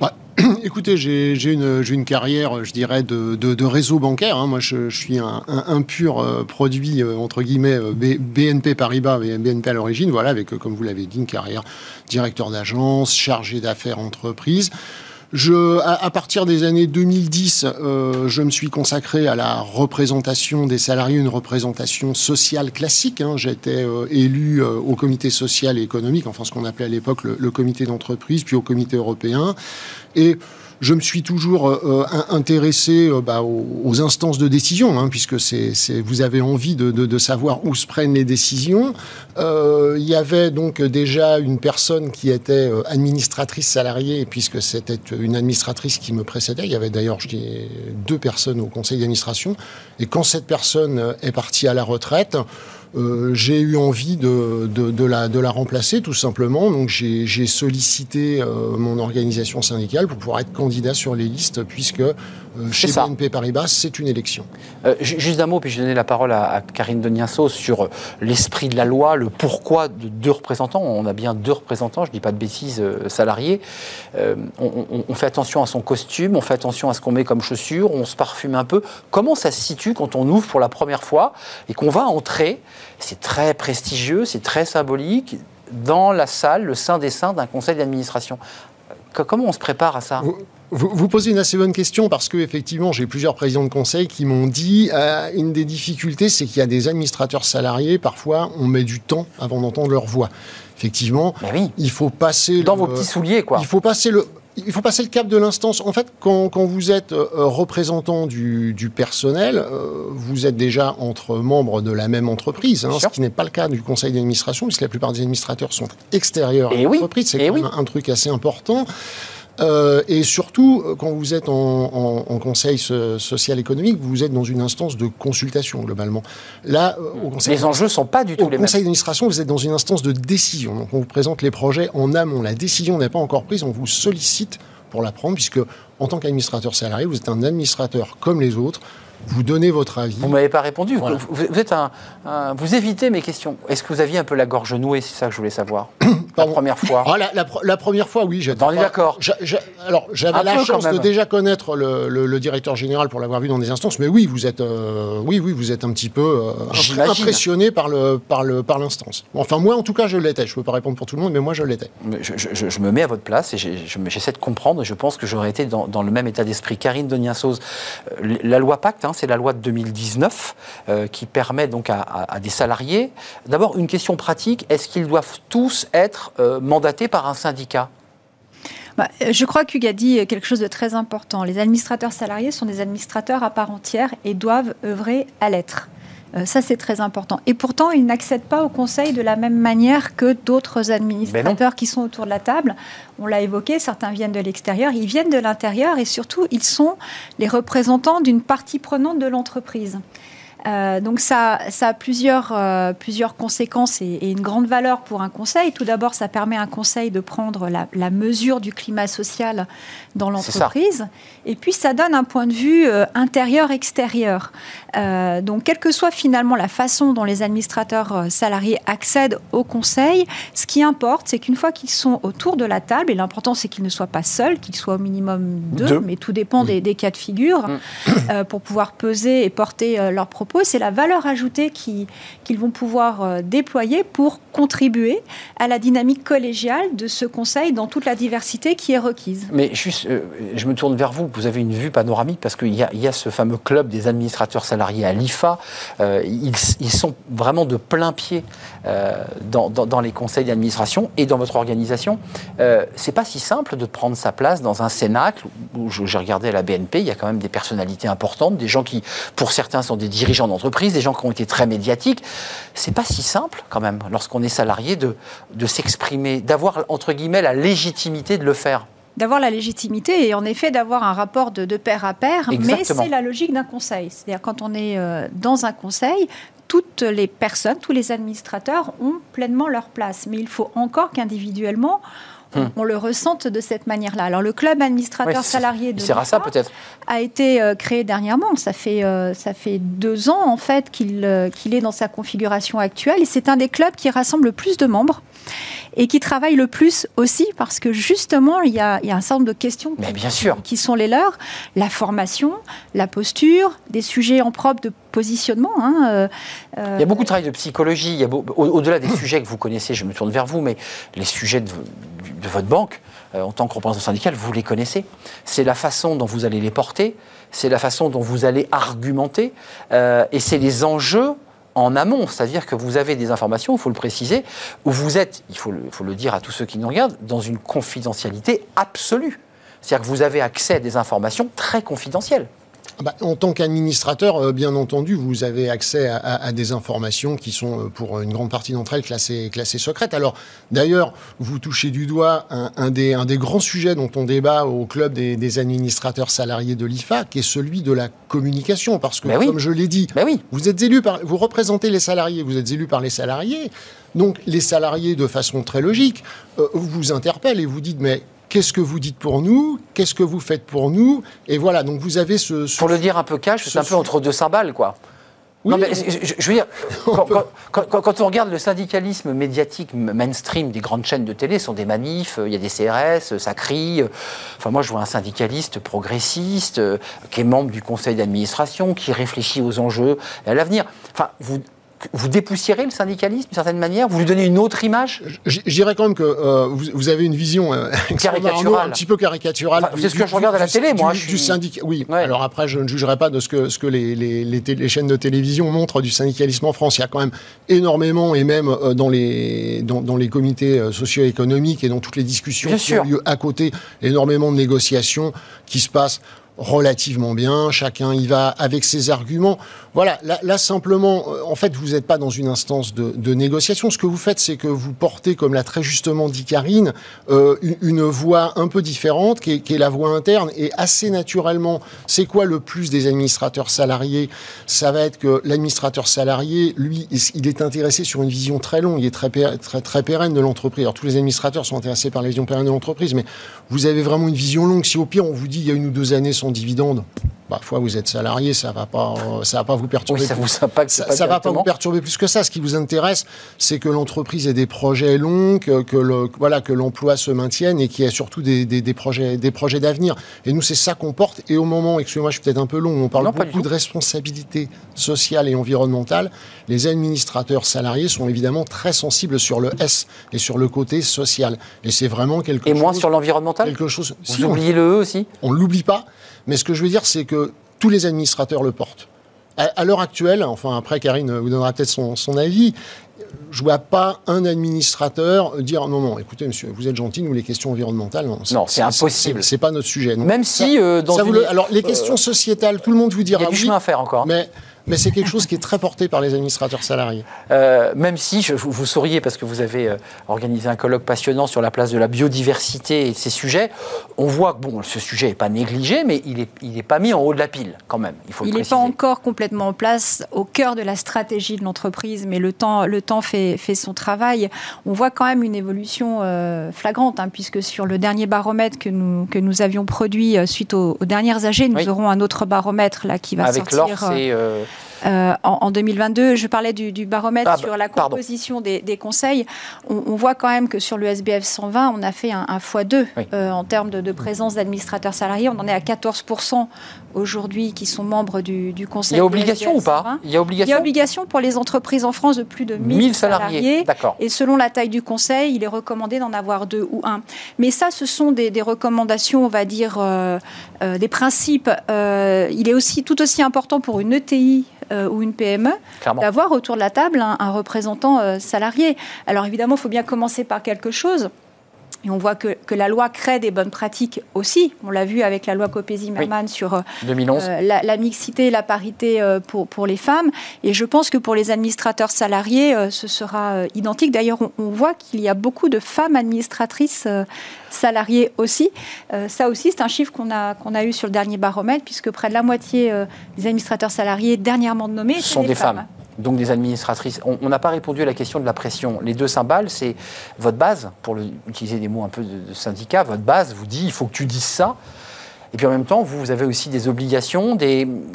Bah, *clears throat* Écoutez, j'ai une, carrière, je dirais, de, réseau bancaire. Hein. Moi, je, suis un, pur euh, produit, entre guillemets, BNP Paribas, BNP à l'origine. Voilà, avec, comme vous l'avez dit, une carrière directeur d'agence, chargé d'affaires entreprise. Je, à, partir des années 2010, euh, je me suis consacré à la représentation des salariés, une représentation sociale classique. Hein. J'étais euh, élu euh, au comité social et économique, enfin ce qu'on appelait à l'époque le, le, comité d'entreprise, puis au comité européen. Et je me suis toujours euh, euh, intéressé euh, bah, aux, instances de décision, hein, puisque vous avez envie de, de, savoir où se prennent les décisions. Il y avait donc déjà une personne qui était administratrice salariée, puisque c'était une administratrice qui me précédait. Il y avait d'ailleurs, deux personnes au conseil d'administration. Et quand cette personne est partie à la retraite, euh, j'ai eu envie de, la remplacer tout simplement. Donc j'ai sollicité euh, mon organisation syndicale pour pouvoir être candidat sur les listes puisque euh, chez BNP Paribas, c'est une élection. juste un mot, puis je vais donner la parole à, Karine Deniasso sur l'esprit de la loi, le pourquoi de deux représentants. On a bien deux représentants, je ne dis pas de bêtises, salariés. On, on, fait attention à son costume, on fait attention à ce qu'on met comme chaussures, on se parfume un peu. Comment ça se situe quand on ouvre pour la première fois et qu'on va entrer? C'est très prestigieux, c'est très symbolique, dans la salle, le sein des saints d'un conseil d'administration. Comment on se prépare à ça? Vous, posez une assez bonne question parce que effectivement, j'ai plusieurs présidents de conseil qui m'ont dit euh, une des difficultés, c'est qu'il y a des administrateurs salariés. Parfois, on met du temps avant d'entendre leur voix. Effectivement, oui. il faut passer dans vos petits souliers, quoi. Il faut passer le il faut passer le cap de l'instance. En fait, quand, vous êtes euh, représentant du, personnel, euh, vous êtes déjà entre membres de la même entreprise, hein, ce qui n'est pas le cas du conseil d'administration, puisque la plupart des administrateurs sont extérieurs à l'entreprise. C'est eh un truc assez important. Euh, et surtout, euh, quand vous êtes en, conseil social économique, vous êtes dans une instance de consultation globalement. Là, euh, au conseil les enjeux sont pas du tout les mêmes. Au conseil d'administration, vous êtes dans une instance de décision. Donc, on vous présente les projets en amont. La décision n'est pas encore prise, on vous sollicite pour la prendre, puisque en tant qu'administrateur salarié, vous êtes un administrateur comme les autres vous donnez votre avis. Vous ne m'avez pas répondu. Vous, êtes un, vous évitez mes questions. Est-ce que vous aviez un peu la gorge nouée C'est ça que je voulais savoir. *coughs* la première fois. Ah, la, première fois, oui. On est d'accord. Alors, j'avais la chance de déjà connaître le, directeur général pour l'avoir vu dans des instances, mais oui, vous êtes, euh, oui, oui, vous êtes un petit peu euh, impressionné par le, par le, par l'instance. Enfin, moi, en tout cas, je l'étais. Je ne peux pas répondre pour tout le monde, mais moi, je l'étais. Je, me mets à votre place et j'essaie de comprendre. Je pense que j'aurais été dans, le même état d'esprit. Karine Doniasos, euh, la loi Pacte. Hein, c'est la loi de 2019 euh, qui permet donc à, des salariés. D'abord, une question pratique est-ce qu'ils doivent tous être euh, mandatés par un syndicat? Bah, je crois qu'Hugues a dit quelque chose de très important. Les administrateurs salariés sont des administrateurs à part entière et doivent œuvrer à l'être. Euh, ça, c'est très important. Et pourtant, ils n'accèdent pas au Conseil de la même manière que d'autres administrateurs qui sont autour de la table. On l'a évoqué, certains viennent de l'extérieur, ils viennent de l'intérieur et surtout, ils sont les représentants d'une partie prenante de l'entreprise. Euh, donc ça, ça a plusieurs, euh, plusieurs conséquences et, une grande valeur pour un conseil. Tout d'abord, ça permet à un conseil de prendre la, mesure du climat social dans l'entreprise. Et puis, ça donne un point de vue euh, intérieur-extérieur. donc, quelle que soit finalement la façon dont les administrateurs salariés accèdent au conseil, ce qui importe, c'est qu'une fois qu'ils sont autour de la table, et l'important c'est qu'ils ne soient pas seuls, qu'ils soient au minimum deux, mais tout dépend des, cas de figure, mm. pour pouvoir peser et porter leurs propos c'est la valeur ajoutée qu'ils vont pouvoir euh, déployer pour contribuer à la dynamique collégiale de ce conseil dans toute la diversité qui est requise. Mais juste, euh, je me tourne vers vous, vous avez une vue panoramique parce qu'il y, a ce fameux club des administrateurs salariés à l'IFA. Euh, ils, sont vraiment de plein pied dans, dans, dans, les conseils d'administration et dans votre organisation. Euh, c'est pas si simple de prendre sa place dans un cénacle où j'ai regardé à la BNP, il y a quand même des personnalités importantes, des gens qui, pour certains, sont des dirigeants d'entreprise, des gens qui ont été très médiatiques. C'est pas si simple quand même, lorsqu'on est salarié, de, de s'exprimer, d'avoir entre guillemets la légitimité de le faire d'avoir la légitimité et en effet d'avoir un rapport de, de pair à pair, Exactement. mais c'est la logique d'un conseil. C'est-à-dire quand on est euh, dans un conseil, toutes les personnes, tous les administrateurs ont pleinement leur place, mais il faut encore qu'individuellement, on, on, le ressente de cette manière-là. Alors le club administrateur ouais, salarié de ça, peut-être. a été euh, créé dernièrement. Ça fait euh, ça fait deux ans en fait qu'il euh, qu'il est dans sa configuration actuelle et c'est un des clubs qui rassemble le plus de membres et qui travaille le plus aussi parce que justement il y a, il y a un certain nombre de questions Mais qui, bien sûr. qui sont les leurs la formation, la posture, des sujets en propre de positionnement. Hein, euh, il y a beaucoup de travail de psychologie. Il y a au-delà des sujets que vous connaissez, je me tourne vers vous, mais les sujets de, de votre banque, euh, en tant que représentant syndical, vous les connaissez. C'est la façon dont vous allez les porter, c'est la façon dont vous allez argumenter, euh, et c'est les enjeux en amont, c'est-à-dire que vous avez des informations, il faut le préciser, où vous êtes, il faut le, faut le dire à tous ceux qui nous regardent, dans une confidentialité absolue. C'est-à-dire que vous avez accès à des informations très confidentielles. Bah, en tant qu'administrateur, euh, bien entendu, vous avez accès à, à, à, des informations qui sont, euh, pour une grande partie d'entre elles, classées, classées secrètes. Alors, d'ailleurs, vous touchez du doigt un, un, des, un, des, grands sujets dont on débat au club des, des administrateurs salariés de l'IFA, qui est celui de la communication. Parce que, oui. comme je l'ai dit, oui. vous êtes élu par, vous représentez les salariés, vous êtes élu par les salariés. Donc, les salariés, de façon très logique, euh, vous interpellent et vous dites, mais qu'est-ce que vous dites pour nous, qu'est-ce que vous faites pour nous, et voilà, donc vous avez ce... ce pour le dire un peu cash, c'est un peu entre deux cymbales, quoi. Oui, non, mais je, je veux dire, *laughs* quand, quand, quand, quand, on regarde le syndicalisme médiatique mainstream des grandes chaînes de télé, ce sont des manifs, il y a des CRS, ça crie. Enfin, moi, je vois un syndicaliste progressiste qui est membre du conseil d'administration, qui réfléchit aux enjeux et à l'avenir. Enfin, vous, vous dépoussiérez le syndicalisme d'une certaine manière Vous lui donnez une autre image Je dirais quand même que euh, vous, vous, avez une vision euh, *laughs* caricaturale, un petit peu caricaturale. Enfin, c'est ce que je regarde à la télé, moi. Du, je suis... syndic... Oui. Ouais. Alors après, je ne jugerai pas de ce que, ce que les, les, les, les, chaînes de télévision montrent du syndicalisme en France. Il y a quand même énormément, et même euh, dans les, dans, dans les comités socio-économiques et dans toutes les discussions Bien qui sûr. ont lieu à côté, énormément de négociations qui se passent relativement bien, chacun y va avec ses arguments. Voilà, là, simplement, euh, en fait, vous n'êtes pas dans une instance de, négociation. Ce que vous faites, c'est que vous portez, comme l'a très justement dit Karine, euh, une, voix un peu différente, qui est, la voix interne, et assez naturellement, c'est quoi le plus des administrateurs salariés? Ça va être que l'administrateur salarié, lui, il est intéressé sur une vision très longue, est très, très, pérenne de l'entreprise. Alors, tous les administrateurs sont intéressés par la vision pérenne de l'entreprise, mais vous avez vraiment une vision longue. Si au pire, on vous dit, il y a une ou deux années sans dividende, parfois vous êtes salarié, ça va pas, ça va pas vous perturber. Oui, ça vous impacte ça, pas ça va pas vous perturber plus que ça. Ce qui vous intéresse, c'est que l'entreprise ait des projets longs, que, que le, voilà, que l'emploi se maintienne et qu'il y ait surtout des, des, des projets, des projets d'avenir. Et nous, c'est ça qu'on porte. Et au moment, excusez-moi, je suis peut-être un peu long, on parle non, beaucoup de responsabilité sociale et environnementale. Les administrateurs salariés sont évidemment très sensibles sur le S et sur le côté social. Et c'est vraiment quelque et chose. Et moins sur l'environnemental? Quelque chose. Vous si oubliez on, le E aussi? On l'oublie pas. Mais ce que je veux dire, c'est que tous les administrateurs le portent. À, à l'heure actuelle, enfin après Karine vous donnera peut-être son, son, avis, je vois pas un administrateur dire non non écoutez monsieur vous êtes gentil nous les questions environnementales non non c'est impossible. c'est pas notre sujet. Donc, même si euh, dans ça une... le, alors les questions euh, sociétales tout le monde vous dira il y a du oui, chemin à faire encore. mais mais c'est quelque chose qui est très porté par les administrateurs salariés. Euh, même si, je, vous, vous, souriez parce que vous avez euh, organisé un colloque passionnant sur la place de la biodiversité et de ces sujets, on voit que bon, ce sujet n'est pas négligé, mais il n'est il est pas mis en haut de la pile quand même. Il faut Il n'est pas encore complètement en place au cœur de la stratégie de l'entreprise, mais le temps, le temps fait, fait, son travail. On voit quand même une évolution euh, flagrante, hein, puisque sur le dernier baromètre que nous, que nous avions produit euh, suite aux, aux dernières AG, nous oui. aurons un autre baromètre là, qui va Avec sortir. Avec l'ORS, Euh, en, 2022, je parlais du, baromètre ah, sur la composition des, conseils. On, voit quand même que sur le SBF 120, on a fait un, x2 euh, en termes de, présence d'administrateurs salariés. On en est à 14% aujourd'hui qui sont membres du, conseil. Il y a obligation ou pas Il y a obligation. Il y a obligation pour les entreprises en France de plus de 1000, salariés. Et selon la taille du conseil, il est recommandé d'en avoir deux ou un. Mais ça, ce sont des, recommandations, on va dire, euh, des principes. il est aussi tout aussi important pour une ETI euh, ou une PME d'avoir autour de la table un, représentant euh, salarié. Alors évidemment, il faut bien commencer par quelque chose. Et on voit que, que, la loi crée des bonnes pratiques aussi. On l'a vu avec la loi Copé-Zimmermann sur 2011. Euh, la, mixité et la parité pour, pour, les femmes. Et je pense que pour les administrateurs salariés, ce sera identique. D'ailleurs, on, on, voit qu'il y a beaucoup de femmes administratrices salariés aussi. Euh, ça aussi, c'est un chiffre qu'on a, qu'on a eu sur le dernier baromètre, puisque près de la moitié euh, des administrateurs salariés dernièrement nommés sont des, femmes. Donc des administratrices. On n'a pas répondu à la question de la pression. Les deux cymbales, c'est votre base, pour utiliser des mots un peu de, syndicat, votre base vous dit il faut que tu dises ça. Et puis en même temps, vous, avez aussi des obligations.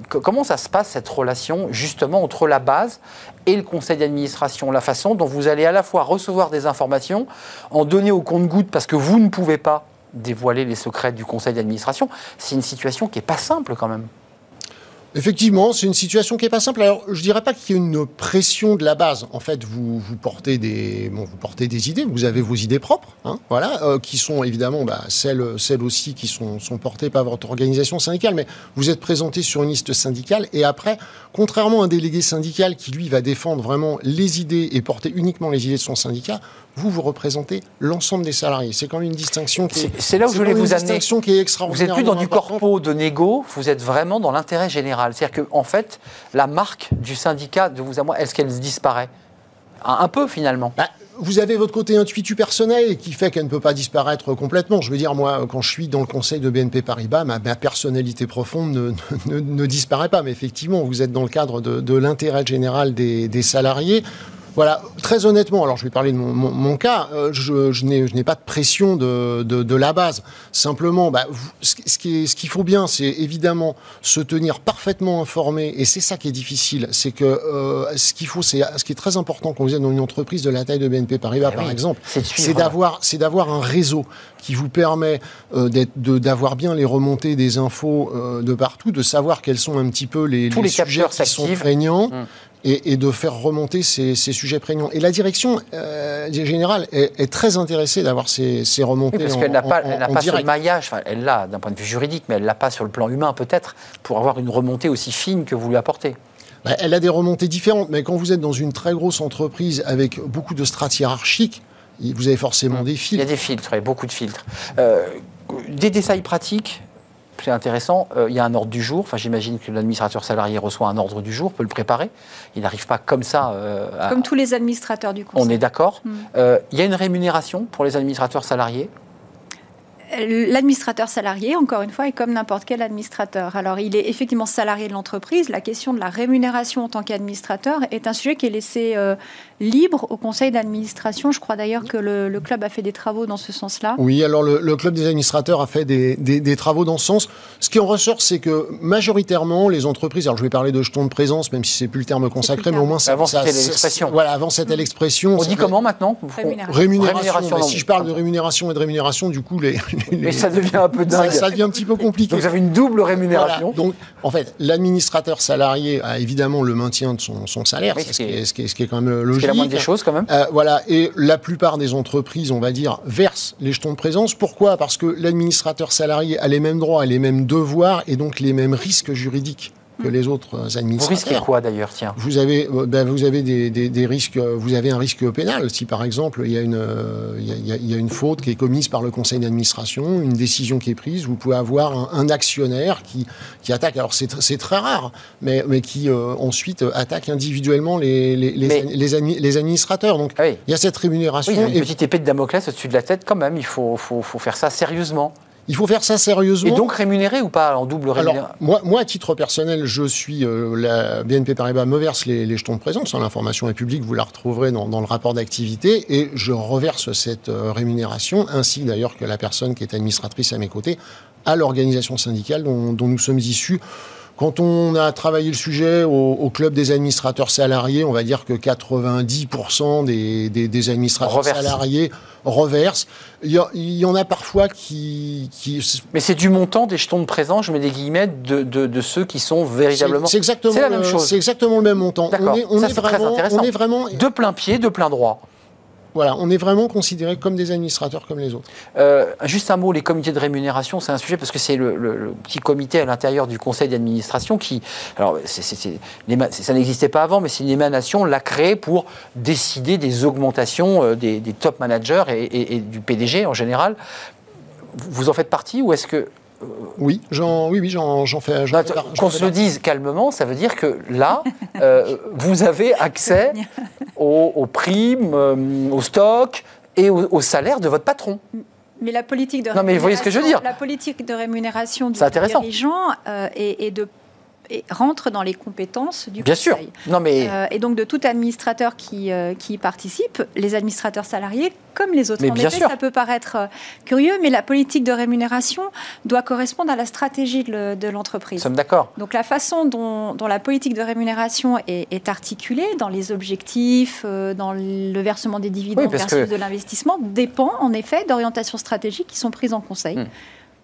Comment ça se passe cette relation justement entre la base et le conseil d'administration? La façon dont vous allez à la fois recevoir des informations, en donner au compte-goutte parce que vous ne pouvez pas dévoiler les secrets du conseil d'administration, c'est une situation qui n'est pas simple quand même. Effectivement, c'est une situation qui n'est pas simple. Alors, je dirais pas qu'il y ait une pression de la base. En fait, vous, vous, portez, des, bon, vous portez des idées, vous avez vos idées propres, hein, voilà, euh, qui sont évidemment bah, celles, celles aussi qui sont, sont portées par votre organisation syndicale, mais vous êtes présenté sur une liste syndicale et après, contrairement à un délégué syndical qui, lui, va défendre vraiment les idées et porter uniquement les idées de son syndicat, vous, vous représentez l'ensemble des salariés. C'est quand même une distinction qui est, c'est là où je voulais vous amener. Qui est extraordinaire. Vous n'êtes plus dans du corpo de négo, vous êtes vraiment dans l'intérêt général. C'est-à-dire qu'en en fait, la marque du syndicat de vous à moi, est-ce qu'elle disparaît? Un, peu finalement bah, vous avez votre côté intuitu personnel qui fait qu'elle ne peut pas disparaître complètement. Je veux dire, moi, quand je suis dans le conseil de BNP Paribas, ma, personnalité profonde ne, disparaît pas. Mais effectivement, vous êtes dans le cadre de, l'intérêt général des, des salariés. Voilà, très honnêtement, alors je vais parler de mon, cas, euh, je, je n'ai pas de pression de, de, la base. Simplement, bah, ce, ce qu'il faut bien, c'est évidemment se tenir parfaitement informé, et c'est ça qui est difficile. C'est que euh, ce qu'il faut, c'est ce qui est très important quand vous êtes dans une entreprise de la taille de BNP Paribas, eh par exemple, c'est d'avoir, c'est d'avoir un réseau qui vous permet euh, d'avoir bien les remontées des infos de partout, de savoir quels sont un petit peu les, les, sujets qui sont prégnants. Hum et, de faire remonter ces, sujets prégnants. Et la direction euh, générale est, très intéressée d'avoir ces, remontées. parce qu'elle n'a pas, pas ce maillage, enfin, elle l'a d'un point de vue juridique, mais elle l'a pas sur le plan humain peut-être, pour avoir une remontée aussi fine que vous lui apportez. Bah, elle a des remontées différentes, mais quand vous êtes dans une très grosse entreprise avec beaucoup de strates hiérarchiques, vous avez forcément mmh. des filtres. Il y a des filtres, il y a beaucoup de filtres. Euh, des détails pratiques c'est intéressant. Euh, il y a un ordre du jour. Enfin, j'imagine que l'administrateur salarié reçoit un ordre du jour, peut le préparer. Il n'arrive pas comme ça. Euh, comme tous les administrateurs du conseil. On est d'accord. Hmm. Euh, il y a une rémunération pour les administrateurs salariés? L'administrateur salarié, encore une fois, est comme n'importe quel administrateur. Alors, il est effectivement salarié de l'entreprise. La question de la rémunération en tant qu'administrateur est un sujet qui est laissé libre au conseil d'administration. Je crois d'ailleurs que le, club a fait des travaux dans ce sens-là. Oui, alors le, club des administrateurs a fait des, travaux dans ce sens. Ce qui en ressort, c'est que majoritairement, les entreprises, alors je vais parler de jetons de présence, même si c'est plus le terme consacré, mais au moins ça. Avant, c'était l'expression. Voilà, avant, c'était l'expression. On dit comment maintenant Rémunération. Si je parle de rémunération et de rémunération, du coup, les. Mais ça devient un peu dingue. Ça, devient un petit peu compliqué. Donc, vous avez une double rémunération. Donc, en fait, l'administrateur salarié a évidemment le maintien de son, salaire, ce, qui est, ce, qui est, quand même logique la moindre des choses quand même. Euh, voilà, et la plupart des entreprises, on va dire, versent les jetons de présence. Pourquoi? Parce que l'administrateur salarié a les mêmes droits et les mêmes devoirs et donc les mêmes risques juridiques que les autres administrateurs. Vous risquez quoi d'ailleurs, tiens Vous avez, euh, ben, vous avez des, des, risques, vous avez un risque pénal. Si par exemple il y, a une, euh, il, y a, il y a une faute qui est commise par le conseil d'administration, une décision qui est prise, vous pouvez avoir un, actionnaire qui, qui attaque. Alors c'est très rare, mais, mais qui euh, ensuite attaque individuellement les, les, les, les, administrateurs. Donc ah il y a cette rémunération. Oui, il y a une petite épée de Damoclès au-dessus de la tête quand même. Il faut, faut, faut faire ça sérieusement. Il faut faire ça sérieusement. Et donc rémunéré ou pas en double rémunération moi, moi, à titre personnel, je suis. Euh, la BNP Paribas me verse les, jetons de présence. Hein, L'information est publique, vous la retrouverez dans, le rapport d'activité. Et je reverse cette euh, rémunération, ainsi d'ailleurs que la personne qui est administratrice à mes côtés, à l'organisation syndicale dont, nous sommes issus Quand on a travaillé le sujet au, club des administrateurs salariés, on va dire que 90% des, des, administrateurs salariés reversent. Il y, en a parfois qui... Mais c'est du montant des jetons de présent, je mets des guillemets, de, de, ceux qui sont véritablement... C'est exactement, la même chose. C'est exactement le même montant. On est, on est vraiment, on est vraiment... De plein pied, de plein droit. Voilà, on est vraiment considérés comme des administrateurs comme les autres. Euh, juste un mot, les comités de rémunération, c'est un sujet parce que c'est le, petit comité à l'intérieur du conseil d'administration qui, alors ça n'existait pas avant, mais c'est une émanation, l'a créé pour décider des augmentations euh, des, top managers et, du PDG en général. Vous en faites partie ou est-ce que oui, j'en, oui, oui, j'en, fais. Bah, qu'on se le dise calmement, ça veut dire que là, *laughs* euh, vous avez accès *laughs* aux, primes, euh, aux stocks et au, salaire de votre patron. Mais la politique de non, mais vous voyez ce que je veux dire. La politique de rémunération du dirigeant euh, est, de et rentre dans les compétences du Bien Conseil. sûr. Non, mais... Euh, et donc de tout administrateur qui, euh, qui y participe, les administrateurs salariés comme les autres. Mais bien effet, ça peut paraître euh, curieux, mais la politique de rémunération doit correspondre à la stratégie de l'entreprise. Nous sommes d'accord. Donc la façon dont, dont, la politique de rémunération est, est, articulée dans les objectifs, dans le versement des dividendes versus de l'investissement dépend en effet d'orientations stratégiques qui sont prises en Conseil.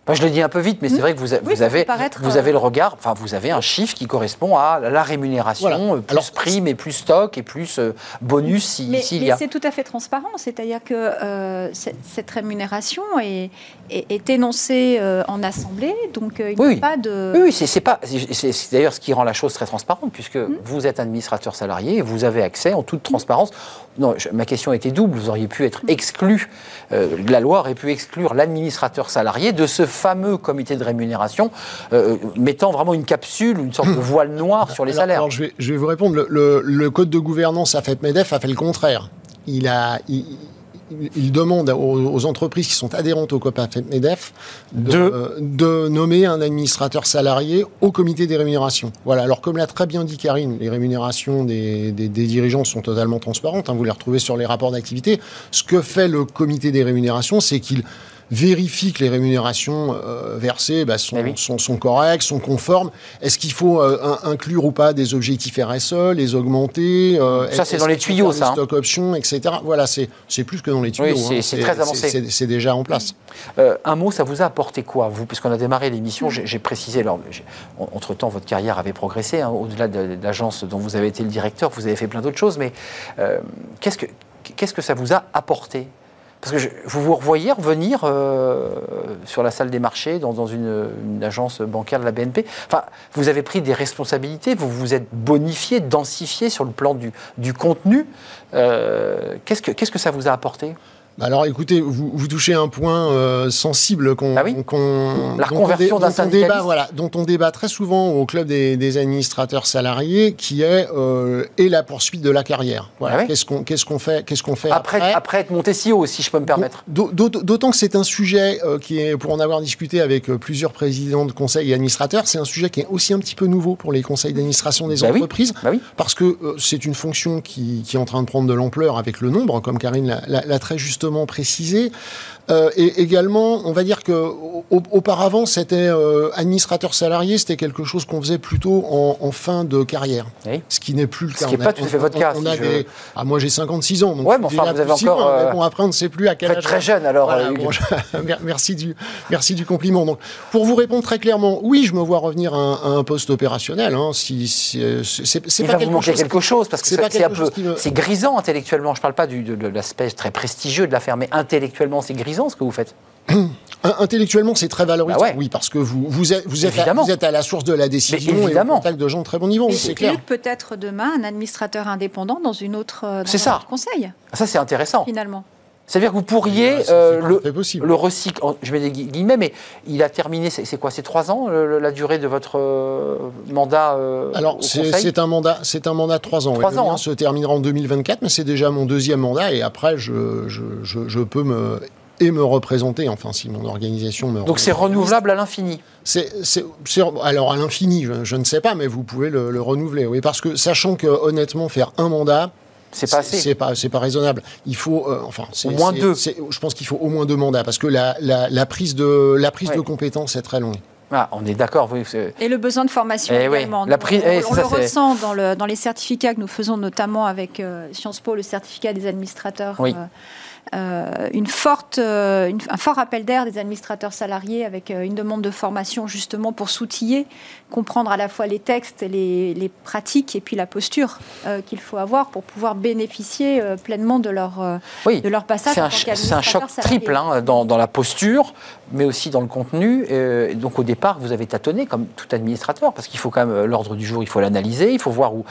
Je le dis un peu vite, mais c'est hmm. vrai que vous, avez, vous avez le regard, enfin, vous avez un chiffre qui correspond à la rémunération, euh, plus prime et plus stock et plus euh, bonus s'il mais, y a. c'est tout à fait transparent, c'est-à-dire que euh, cette, rémunération est, est, énoncée en assemblée, donc il n'y a pas de. Oui, c'est pas. C'est d'ailleurs ce qui rend la chose très transparente, puisque hmm. vous êtes administrateur salarié et vous avez accès en toute transparence. Non, ma question était double. Vous auriez pu être exclu. la loi aurait pu exclure l'administrateur salarié de ce fameux comité de rémunération, euh, mettant vraiment une capsule, une sorte de *coughs* voile noir sur les salaires. Alors je vais, je vais vous répondre. Le, code de gouvernance AFEP-MEDEF a fait le contraire. Il a, il, demande aux, entreprises qui sont adhérentes au COPA MEDEF de, euh, de, nommer un administrateur salarié au comité des rémunérations. Voilà. Alors, comme l'a très bien dit Karine, les rémunérations des, des, dirigeants sont totalement transparentes. Hein, vous les retrouvez sur les rapports d'activité. Ce que fait le comité des rémunérations, c'est qu'il vérifie que les rémunérations euh, versées bah, eh sont, sont, correctes, sont conformes. Est-ce qu'il faut euh, inclure ou pas des objectifs RSE, les augmenter euh, Ça, c'est dans les tuyaux, ça. Hein. Stock options, etc. Voilà, c'est plus que dans les tuyaux. Oui, c'est hein. très avancé. C'est déjà en place. un mot, ça vous a apporté quoi, vous? Puisqu'on a démarré l'émission, j'ai précisé, entre-temps, votre carrière avait progressé. Hein, au-delà de, l'agence dont vous avez été le directeur, vous avez fait plein d'autres choses. Mais qu'est-ce que qu'est-ce que ça vous a apporté? Parce que vous vous revoyez revenir euh, sur la salle des marchés dans, une, agence bancaire de la BNP. Enfin, vous avez pris des responsabilités, vous vous êtes bonifié, densifié sur le plan du, du contenu. Euh, qu'est-ce, que, ça vous a apporté? Alors écoutez, vous, vous touchez un point euh, sensible qu'on, ah oui. la reconversion d'un voilà, dont on débat très souvent au club des, administrateurs salariés, qui est euh, et la poursuite de la carrière. Voilà, ah qu'est-ce qu'on fait, qu'est-ce qu'on fait après, après, être monté si haut, si je peux me permettre. D'autant que c'est un sujet euh, qui est, pour en avoir discuté avec plusieurs présidents de conseils et administrateurs, c'est un sujet qui est aussi un petit peu nouveau pour les conseils d'administration des bah entreprises, bah parce que c'est une fonction qui, qui, est en train de prendre de l'ampleur avec le nombre, comme Karine l'a très justement précisé. Euh, et également, on va dire que auparavant, c'était euh, administrateur salarié, c'était quelque chose qu'on faisait plutôt en, fin de carrière. Ce qui n'est plus le cas. Ce qui n'est pas tout à fait votre cas. ah, moi, j'ai 56 ans. Donc ouais, mais enfin, vous avez encore. Euh, bon, après, on ne sait plus à quel âge. très jeune, alors. *laughs* merci, du, merci du compliment. Donc, pour vous répondre très clairement, oui, je me vois revenir à un, poste opérationnel. Hein, si, c'est, Il va vous manquer quelque chose, parce que c'est, un peu. C'est grisant intellectuellement. Je ne parle pas du, de, l'aspect très prestigieux de l'affaire, mais intellectuellement, c'est grisant ce que vous faites *clears throat* Intellectuellement, c'est très valorisant, bah oui, parce que vous, vous, êtes, vous, êtes à, vous êtes à la source de la décision et au contact de gens de très bon niveau, c'est clair. peut-être demain un administrateur indépendant dans une autre dans C'est ça. conseil. Ça, c'est intéressant. Finalement. C'est-à-dire que vous pourriez euh, le, le recycle, je mets des guillemets, mais il a terminé, c'est quoi, c'est trois ans la durée de votre euh, mandat euh, Alors c'est un mandat, c'est un mandat de trois ans. Trois ans. Hein. se terminera en 2024, mais c'est déjà mon deuxième mandat et après je, je, je peux me et me représenter, enfin si mon organisation me Donc c'est renouvelable à l'infini c'est, Alors à l'infini, je, ne sais pas, mais vous pouvez le, renouveler, oui, parce que sachant que honnêtement, faire un mandat, c'est pas assez. C'est pas, c'est pas raisonnable. Il faut, euh, enfin, au moins deux. Je pense qu'il faut au moins deux mandats parce que la, la, prise de la prise de compétences est très longue. Ah, on est d'accord. et le besoin de formation eh également. La eh, on, le ressent dans, le, dans, les certificats que nous faisons, notamment avec euh, Sciences Po, le certificat des administrateurs. Oui. Euh, euh, une forte, euh, un fort appel d'air des administrateurs salariés avec euh, une demande de formation justement pour s'outiller, comprendre à la fois les textes, les, les pratiques et puis la posture qu'il faut avoir pour pouvoir bénéficier pleinement de leur, de leur passage. C'est un, choc triple hein, dans, dans, la posture, mais aussi dans le contenu. donc au départ, vous avez tâtonné comme tout administrateur, parce qu'il faut quand même l'ordre du jour, il faut l'analyser, il faut voir où,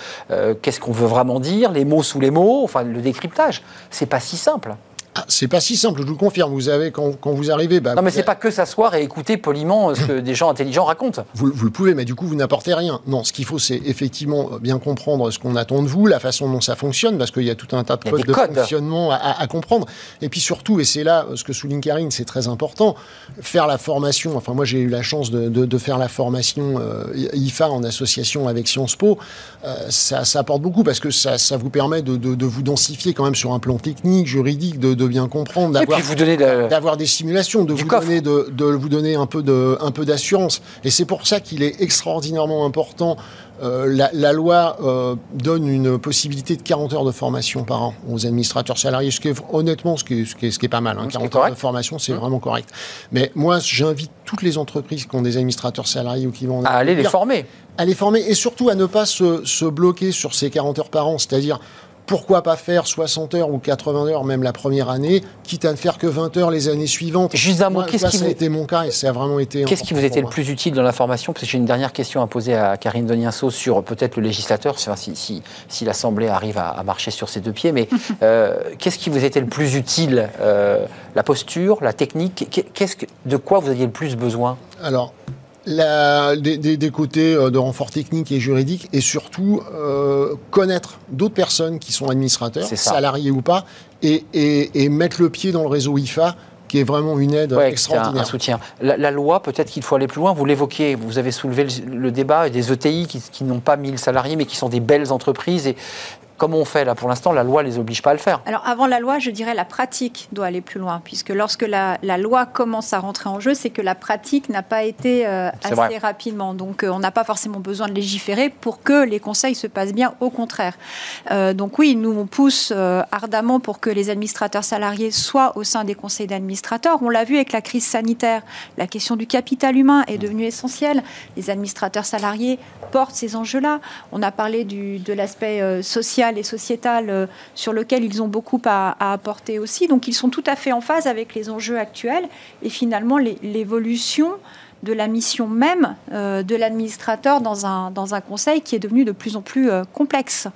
qu'est-ce qu'on veut vraiment dire, les mots sous les mots, enfin le décryptage. C'est pas si simple. Ah, c'est pas si simple, je vous le confirme. Vous avez, quand, vous arrivez. Bah, non, mais c'est pas que s'asseoir et écouter poliment ce que *coughs* des gens intelligents racontent. Vous, le pouvez, mais du coup, vous n'apportez rien. Non, ce qu'il faut, c'est effectivement bien comprendre ce qu'on attend de vous, la façon dont ça fonctionne, parce qu'il y a tout un tas de codes de fonctionnement à, comprendre. Et puis surtout, et c'est là ce que souligne Karine, c'est très important, faire la formation. Enfin, moi, j'ai eu la chance de, faire la formation euh, IFA en association avec Sciences Po. Euh, ça, apporte beaucoup parce que ça, ça vous permet de, vous densifier quand même sur un plan technique, juridique, de de bien comprendre, d'avoir des simulations, de vous, donner, de, vous donner un peu d'assurance. Et c'est pour ça qu'il est extraordinairement important. Euh, la, loi euh, donne une possibilité de 40 heures de formation par an aux administrateurs salariés, ce qui est honnêtement ce qui est, ce qui est, pas mal. 40 hein. heures de formation, c'est mmh. vraiment correct. Mais moi, j'invite toutes les entreprises qui ont des administrateurs salariés ou qui vont... À aller les former. À les former et surtout à ne pas se, se bloquer sur ces 40 heures par an. C'est-à-dire, pourquoi pas faire 60 heures ou 80 heures même la première année, quitte à ne faire que 20 heures les années suivantes? Juste un mot, qu'est-ce qui ça a été mon cas et ça a vraiment été. Qu'est-ce qui vous était le plus utile dans la formation? Parce que j'ai une dernière question à poser à Karine Donienso sur peut-être le législateur, si, si, si l'Assemblée arrive à, marcher sur ses deux pieds, mais *laughs* euh, qu'est-ce qui vous était le plus utile euh, La posture, la technique? Qu'est-ce que, De quoi vous aviez le plus besoin? Alors, la, des, côtés euh, de renfort technique et juridique et surtout euh, connaître d'autres personnes qui sont administrateurs, salariés ou pas, et, mettre le pied dans le réseau IFA qui est vraiment une aide extraordinaire. Un, soutien. La, loi, peut-être qu'il faut aller plus loin. Vous l'évoquez, vous avez soulevé le, débat des ETI qui, qui n'ont pas 1000 salariés mais qui sont des belles entreprises et comme on fait là pour l'instant, la loi ne les oblige pas à le faire. Alors avant la loi, je dirais la pratique doit aller plus loin, puisque lorsque la, loi commence à rentrer en jeu, c'est que la pratique n'a pas été euh, assez rapidement. Donc euh, on n'a pas forcément besoin de légiférer pour que les conseils se passent bien, au contraire. Euh, donc oui, nous on pousse ardemment pour que les administrateurs salariés soient au sein des conseils d'administrateurs. On l'a vu avec la crise sanitaire, la question du capital humain est devenue essentielle. Les administrateurs salariés portent ces enjeux-là. On a parlé du, de l'aspect social et sociétales euh, sur lequel ils ont beaucoup à, apporter aussi. Donc ils sont tout à fait en phase avec les enjeux actuels et finalement l'évolution de la mission même euh, de l'administrateur dans un, dans un conseil qui est devenu de plus en plus euh, complexe.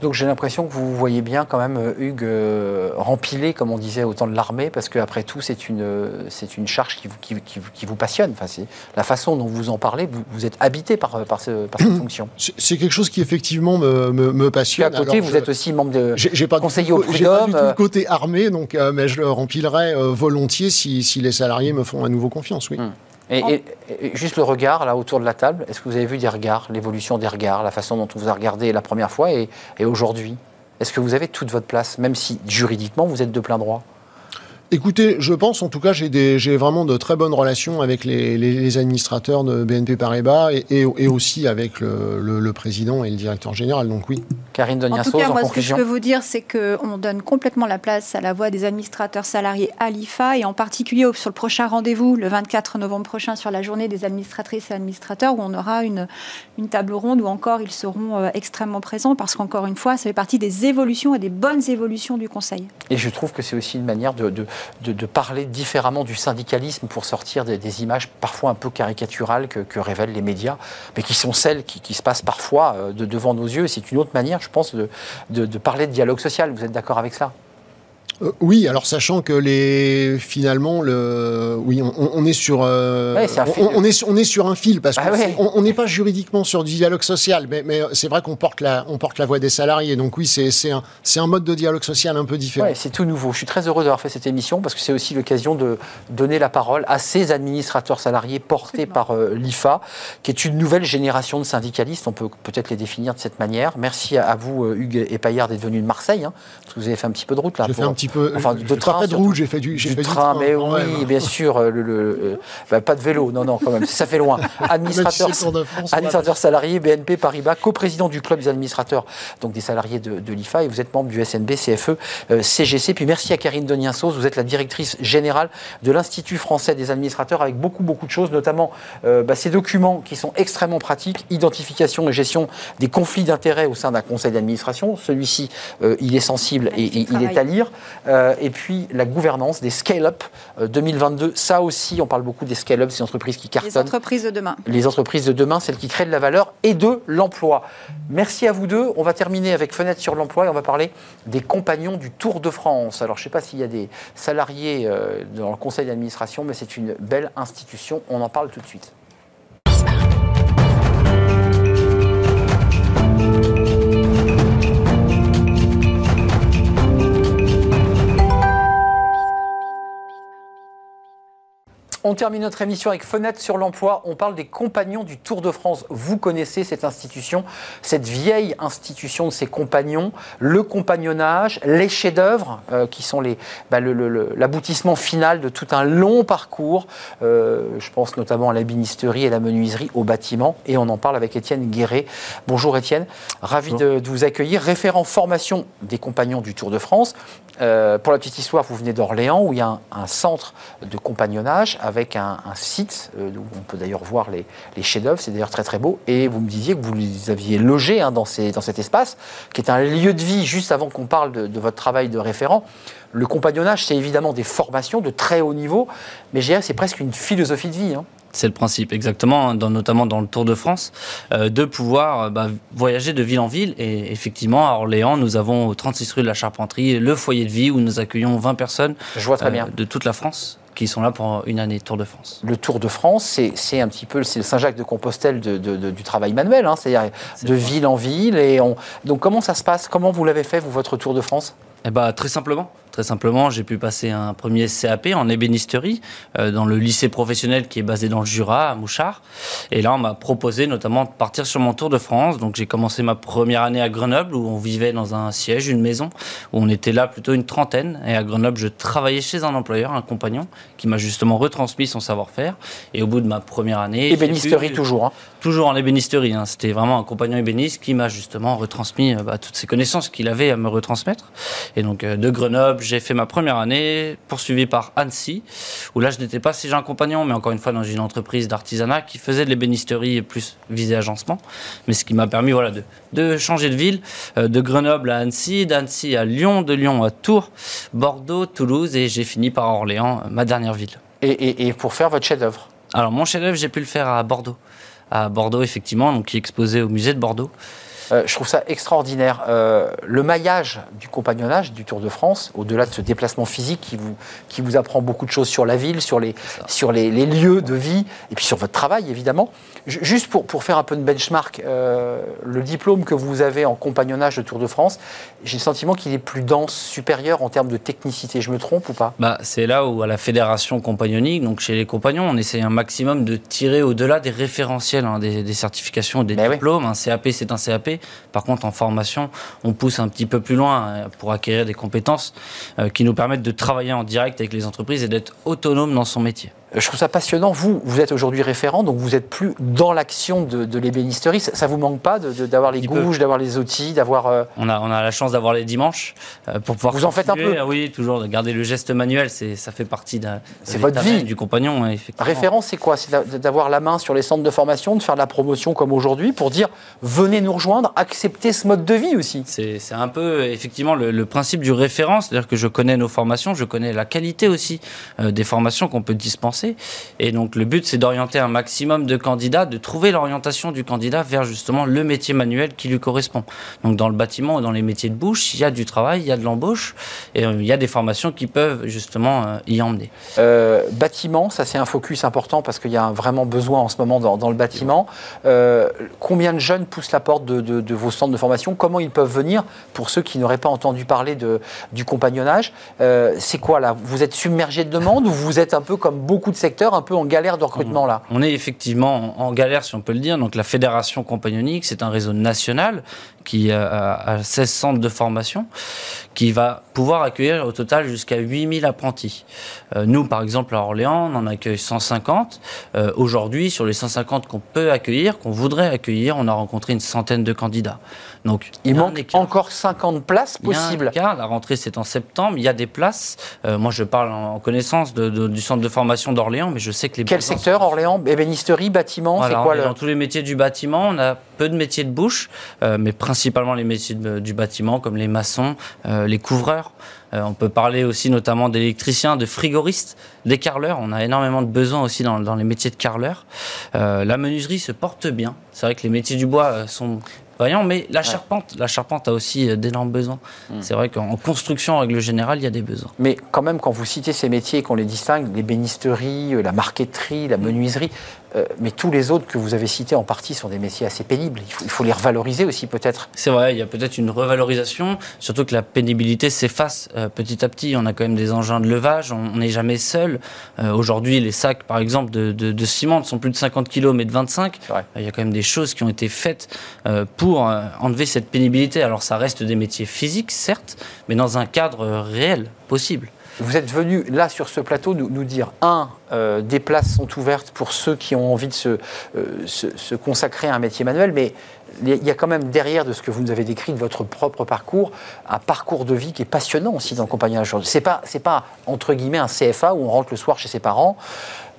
Donc j'ai l'impression que vous voyez bien quand même euh, Hugues euh, rempilé, comme on disait, au temps de l'armée, parce qu'après tout, c'est une, c'est une charge qui vous, qui, qui, vous passionne. Enfin, c'est la façon dont vous en parlez, vous, vous êtes habité par, par, ce, par cette *clears throat* fonction. C'est quelque chose qui effectivement me, me, passionne. à côté, vous êtes aussi membre de j'ai pas conseiller au J'ai pas du tout le côté armé, donc, euh, mais je le remplirai volontiers si, si, les salariés me font à nouveau confiance, oui. Hum. Et, juste le regard, là, autour de la table, est-ce que vous avez vu des regards, l'évolution des regards, la façon dont on vous a regardé la première fois et, et aujourd'hui? Est-ce que vous avez toute votre place, même si juridiquement vous êtes de plein droit? Écoutez, je pense, en tout cas, j'ai vraiment de très bonnes relations avec les, administrateurs de BNP Paribas et, aussi avec le, président et le directeur général. Donc oui. Karine Doniasos, en, tout cas, moi, ce que je peux vous dire, c'est qu'on donne complètement la place à la voix des administrateurs salariés à l'IFA et en particulier sur le prochain rendez-vous, le 24 novembre prochain, sur la journée des administratrices et administrateurs, où on aura une, une table ronde où encore ils seront euh, extrêmement présents parce qu'encore une fois, ça fait partie des évolutions et des bonnes évolutions du Conseil. Et je trouve que c'est aussi une manière de de, parler différemment du syndicalisme pour sortir des, images parfois un peu caricaturales que, révèlent les médias, mais qui sont celles qui, se passent parfois euh, de, devant nos yeux. C'est une autre manière, je pense, de parler de dialogue social. Vous êtes d'accord avec cela? Euh, oui, alors sachant que les finalement le oui on, est sur euh, on, est on est sur un fil parce ah qu'on n'est pas juridiquement sur du dialogue social, mais, mais c'est vrai qu'on porte la on porte la voix des salariés. Donc oui, c'est c'est un c'est un mode de dialogue social un peu différent. c'est tout nouveau. Je suis très heureux d'avoir fait cette émission parce que c'est aussi l'occasion de donner la parole à ces administrateurs salariés portés par euh, l'IFA, qui est une nouvelle génération de syndicalistes. On peut peut-être les définir de cette manière. Merci à, vous Hugues et Paillard d'être venus de Marseille. Hein, parce que vous avez fait un petit peu de route là. Un petit peu. Enfin, de train. Pas de route, j'ai fait du, j'ai fait train, du train. Mais oui, bien sûr. Le, le bah, pas de vélo, non, non, quand même. Ça fait loin. *laughs* Administrateur, administrateur salarié, BNP Paribas, coprésident du club des administrateurs, donc des salariés de, de l'IFA, et vous êtes membre du SNB, CFE, CGC. Puis merci à Karine Doniensos, vous êtes la directrice générale de l'Institut français des administrateurs, avec beaucoup, beaucoup de choses, notamment bah, ces documents qui sont extrêmement pratiques, identification et gestion des conflits d'intérêts au sein d'un conseil d'administration. Celui-ci, euh, il est sensible et, il est à lire. Euh, et puis la gouvernance des scale-up 2022. Euh, Ça aussi, on parle beaucoup des scale-up, ces entreprises qui cartonnent. Les entreprises de demain. Les entreprises de demain, celles qui créent de la valeur et de l'emploi. Merci à vous deux. On va terminer avec Fenêtre sur l'emploi et on va parler des compagnons du Tour de France. Alors, je ne sais pas s'il y a des salariés dans le conseil d'administration, mais c'est une belle institution. On en parle tout de suite. On termine notre émission avec Fenêtre sur l'emploi. On parle des compagnons du Tour de France. Vous connaissez cette institution, cette vieille institution de ces compagnons, le compagnonnage, les chefs-d'œuvre euh, qui sont bah, l'aboutissement final de tout un long parcours. Euh, je pense notamment à la binisterie et la menuiserie au bâtiment. Et on en parle avec Étienne Guéret. Bonjour Étienne, ravi de, vous accueillir. Référent formation des compagnons du Tour de France. Euh, pour la petite histoire, vous venez d'Orléans où il y a un, un centre de compagnonnage avec un, site euh, où on peut d'ailleurs voir les, chefs-d'œuvre. C'est d'ailleurs très très beau. Et vous me disiez que vous les aviez logés hein, dans, dans, cet espace, qui est un lieu de vie juste avant qu'on parle de, votre travail de référent. Le compagnonnage, c'est évidemment des formations de très haut niveau, mais c'est presque une philosophie de vie. Hein. C'est le principe, exactement, dans, notamment dans le Tour de France, euh, de pouvoir euh, bah, voyager de ville en ville. Et effectivement, à Orléans, nous avons 36 rue de la Charpenterie le foyer de vie où nous accueillons 20 personnes Je vois très bien. de toute la France qui sont là pour une année Tour de France. Le Tour de France, c'est un petit peu le Saint-Jacques de Compostelle de, du travail manuel, hein, c'est-à-dire de ville en ville. Et on... Donc comment ça se passe? Comment vous l'avez fait, vous, votre Tour de France? Eh ben, Très simplement. Très simplement, j'ai pu passer un premier CAP en ébénisterie euh, dans le lycée professionnel qui est basé dans le Jura, à Mouchard. Et là, on m'a proposé notamment de partir sur mon tour de France. Donc, j'ai commencé ma première année à Grenoble où on vivait dans un siège, une maison, où on était là plutôt une trentaine. Et à Grenoble, je travaillais chez un employeur, un compagnon, qui m'a justement retransmis son savoir-faire. Et au bout de ma première année. Ébénisterie toujours. Hein. Toujours en ébénisterie. Hein. C'était vraiment un compagnon ébéniste qui m'a justement retransmis euh, bah, toutes ces connaissances qu'il avait à me retransmettre. Et donc, euh, de Grenoble, j'ai fait ma première année, poursuivi par Annecy, où là je n'étais pas si j'ai un compagnon, mais encore une fois dans une entreprise d'artisanat qui faisait de l'ébénisterie plus visée agencement. Mais ce qui m'a permis voilà, de, de, changer de ville, euh, de Grenoble à Annecy, d'Annecy à Lyon, de Lyon à Tours, Bordeaux, Toulouse, et j'ai fini par Orléans, ma dernière ville. Et, et, pour faire votre chef-d'œuvre? Alors mon chef-d'œuvre, j'ai pu le faire à Bordeaux. À Bordeaux, effectivement, donc qui est exposé au musée de Bordeaux. Euh, je trouve ça extraordinaire. Euh, le maillage du compagnonnage du Tour de France, au-delà de ce déplacement physique qui vous, qui vous apprend beaucoup de choses sur la ville, sur, les, sur les, lieux de vie, et puis sur votre travail, évidemment. Juste pour, pour faire un peu de benchmark, euh, le diplôme que vous avez en compagnonnage de Tour de France, j'ai le sentiment qu'il est plus dense, supérieur en termes de technicité. Je me trompe ou pas? Bah, C'est là où, à la fédération compagnonique, donc chez les compagnons, on essaie un maximum de tirer au-delà des référentiels, hein, des, certifications, des diplômes. Un CAP, c'est un CAP. Par contre, en formation, on pousse un petit peu plus loin euh, pour acquérir des compétences euh, qui nous permettent de travailler en direct avec les entreprises et d'être autonome dans son métier. Je trouve ça passionnant. Vous, vous êtes aujourd'hui référent, donc vous êtes plus dans l'action de, l'ébénisterie. Ça, ne vous manque pas d'avoir les gouges, d'avoir les outils, d'avoir. Euh, on, a, on a la chance d'avoir les dimanches euh, pour pouvoir. Vous en faites un peu Oui, toujours. De garder le geste manuel, ça fait partie de, c'est votre vie. du compagnon. Référent, c'est quoi? C'est d'avoir la main sur les centres de formation, de faire de la promotion comme aujourd'hui pour dire venez nous rejoindre, acceptez ce mode de vie aussi. C'est un peu effectivement le, principe du référent, c'est-à-dire que je connais nos formations, je connais la qualité aussi euh, des formations qu'on peut dispenser et donc le but, c'est d'orienter un maximum de candidats, de trouver l'orientation du candidat vers justement le métier manuel qui lui correspond. Donc dans le bâtiment ou dans les métiers de bouche, il y a du travail, il y a de l'embauche, et euh, il y a des formations qui peuvent justement euh, y emmener. Euh, bâtiment, ça c'est un focus important parce qu'il y a vraiment besoin en ce moment dans, le bâtiment. combien de jeunes poussent la porte de, vos centres de formation? Comment ils peuvent venir? Pour ceux qui n'auraient pas entendu parler de, du compagnonnage C'est quoi là? Vous êtes submergé de demandes ou vous êtes un peu comme beaucoup de secteurs un peu en galère de recrutement là On est effectivement en galère, si on peut le dire. Donc la fédération compagnonique, c'est un réseau national qui a 16 centres de formation, qui va pouvoir accueillir au total jusqu'à 8000 apprentis. Euh, nous, par exemple, à Orléans, on en accueille 150. Euh, aujourd'hui, sur les 150 qu'on peut accueillir, qu'on voudrait accueillir, on a rencontré une centaine de candidats. Donc, il, manque encore 50 places possibles. La rentrée, c'est en septembre. Il y a des places. Euh, moi, je parle en connaissance du centre de formation d'Orléans, mais je sais que les. Quel secteur, Orléans? Ébénisterie, bâtiment C'est quoi le... Dans tous les métiers du bâtiment, on a peu de métiers de bouche, mais principalement les métiers du bâtiment, comme les maçons, les couvreurs. Euh, on peut parler aussi notamment d'électriciens, de frigoristes, des carleurs. On a énormément de besoins aussi dans, les métiers de carleurs. Euh, la menuiserie se porte bien. C'est vrai que les métiers du bois euh, sont vaillants, mais la charpente, la charpente a aussi d'énormes besoins. Hmm. C'est vrai qu'en construction, en règle générale, il y a des besoins. Mais quand même, quand vous citez ces métiers et qu'on les distingue, les bénisteries, la marqueterie, la menuiserie, euh, mais tous les autres que vous avez cités en partie sont des métiers assez pénibles. Il faut, les revaloriser aussi peut-être. C'est vrai, il y a peut-être une revalorisation, surtout que la pénibilité s'efface euh, petit à petit. On a quand même des engins de levage, on n'est jamais seul. Euh, aujourd'hui, les sacs, par exemple, de, ciment ne sont plus de 50 kg mais de 25. Il y a quand même des choses qui ont été faites pour enlever cette pénibilité. Alors ça reste des métiers physiques, certes, mais dans un cadre réel, possible. Vous êtes venu là sur ce plateau nous, dire, un, euh, des places sont ouvertes pour ceux qui ont envie de se, euh, consacrer à un métier manuel, mais il y a quand même derrière de ce que vous nous avez décrit de votre propre parcours, un parcours de vie qui est passionnant aussi dans le compagnonnage. C'est pas, c'est pas entre guillemets un CFA où on rentre le soir chez ses parents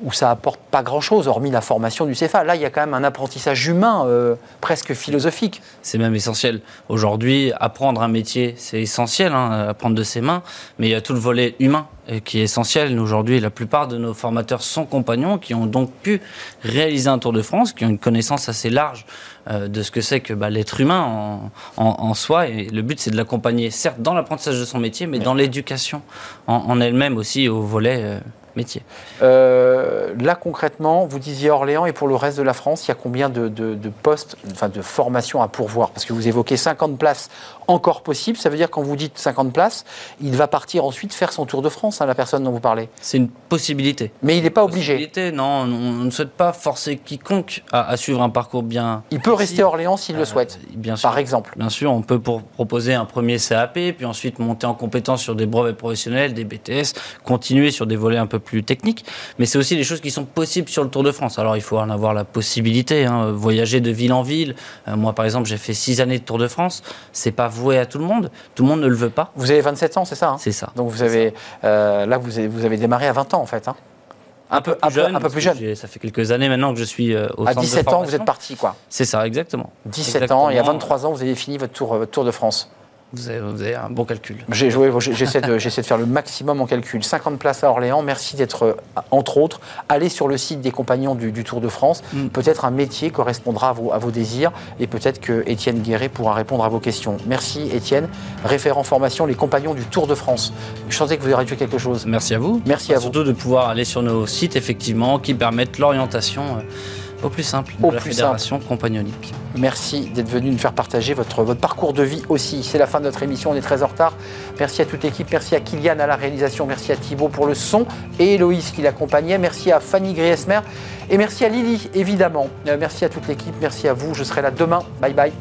où ça apporte pas grand-chose, hormis la formation du CFA. Là, il y a quand même un apprentissage humain euh, presque philosophique. C'est même essentiel. Aujourd'hui, apprendre un métier, c'est essentiel, hein, apprendre de ses mains, mais il y a tout le volet humain euh, qui est essentiel. Aujourd'hui, la plupart de nos formateurs sont compagnons, qui ont donc pu réaliser un Tour de France, qui ont une connaissance assez large euh, de ce que c'est que bah, l'être humain en, soi. Et le but, c'est de l'accompagner, certes, dans l'apprentissage de son métier, mais, dans l'éducation en, elle-même aussi, au volet métier. Euh, là, concrètement, vous disiez Orléans et pour le reste de la France, il y a combien de, postes, enfin de formations à pourvoir? Parce que vous évoquez 50 places encore possibles. Ça veut dire quand vous dites 50 places, il va partir ensuite faire son tour de France, hein, la personne dont vous parlez C'est une possibilité. Mais il n'est pas obligé Non, on, ne souhaite pas forcer quiconque à, suivre un parcours bien. Il peut rester à Orléans s'il le euh, souhaite, bien sûr, par exemple. Bien sûr, on peut proposer un premier CAP, puis ensuite monter en compétence sur des brevets professionnels, des BTS, continuer sur des volets un peu plus techniques, mais c'est aussi des choses qui sont possibles sur le Tour de France. Alors il faut en avoir la possibilité, hein. voyager de ville en ville. Euh, moi, par exemple, j'ai fait six années de Tour de France. C'est pas voué à tout le monde. Tout le monde ne le veut pas. Vous avez 27 ans, c'est ça hein? C'est ça. Donc vous avez euh, là, vous avez, vous avez démarré à 20 ans en fait. Hein un, peu, plus jeune, un peu plus jeune. Ça fait quelques années maintenant que je suis euh, au À 17 ans, vous êtes parti, quoi. C'est ça, exactement. 17 ans, et à 23 ans, vous avez fini votre tour, votre tour de France. Vous avez, un bon calcul. J'essaie de, de, faire le maximum en calcul. 50 places à Orléans. Merci d'être, euh, entre autres, allé sur le site des compagnons du, Tour de France. Mm. Peut-être un métier correspondra à vos, à vos désirs et peut-être que Étienne Guéret pourra répondre à vos questions. Merci Étienne, référent formation, les compagnons du Tour de France. Je sentais que vous auriez fait quelque chose. Merci à vous. Merci à vous. Surtout de pouvoir aller sur nos sites, effectivement, qui permettent l'orientation. Euh, au plus simple, Au la plus Fédération compagnonique. Merci d'être venu nous faire partager votre, votre parcours de vie aussi. C'est la fin de notre émission, on est très en retard. Merci à toute l'équipe, merci à Kylian à la réalisation, merci à Thibaut pour le son et Héloïse qui l'accompagnait. Merci à Fanny Griesmer et merci à Lily, évidemment. Euh, merci à toute l'équipe, merci à vous. Je serai là demain. Bye bye.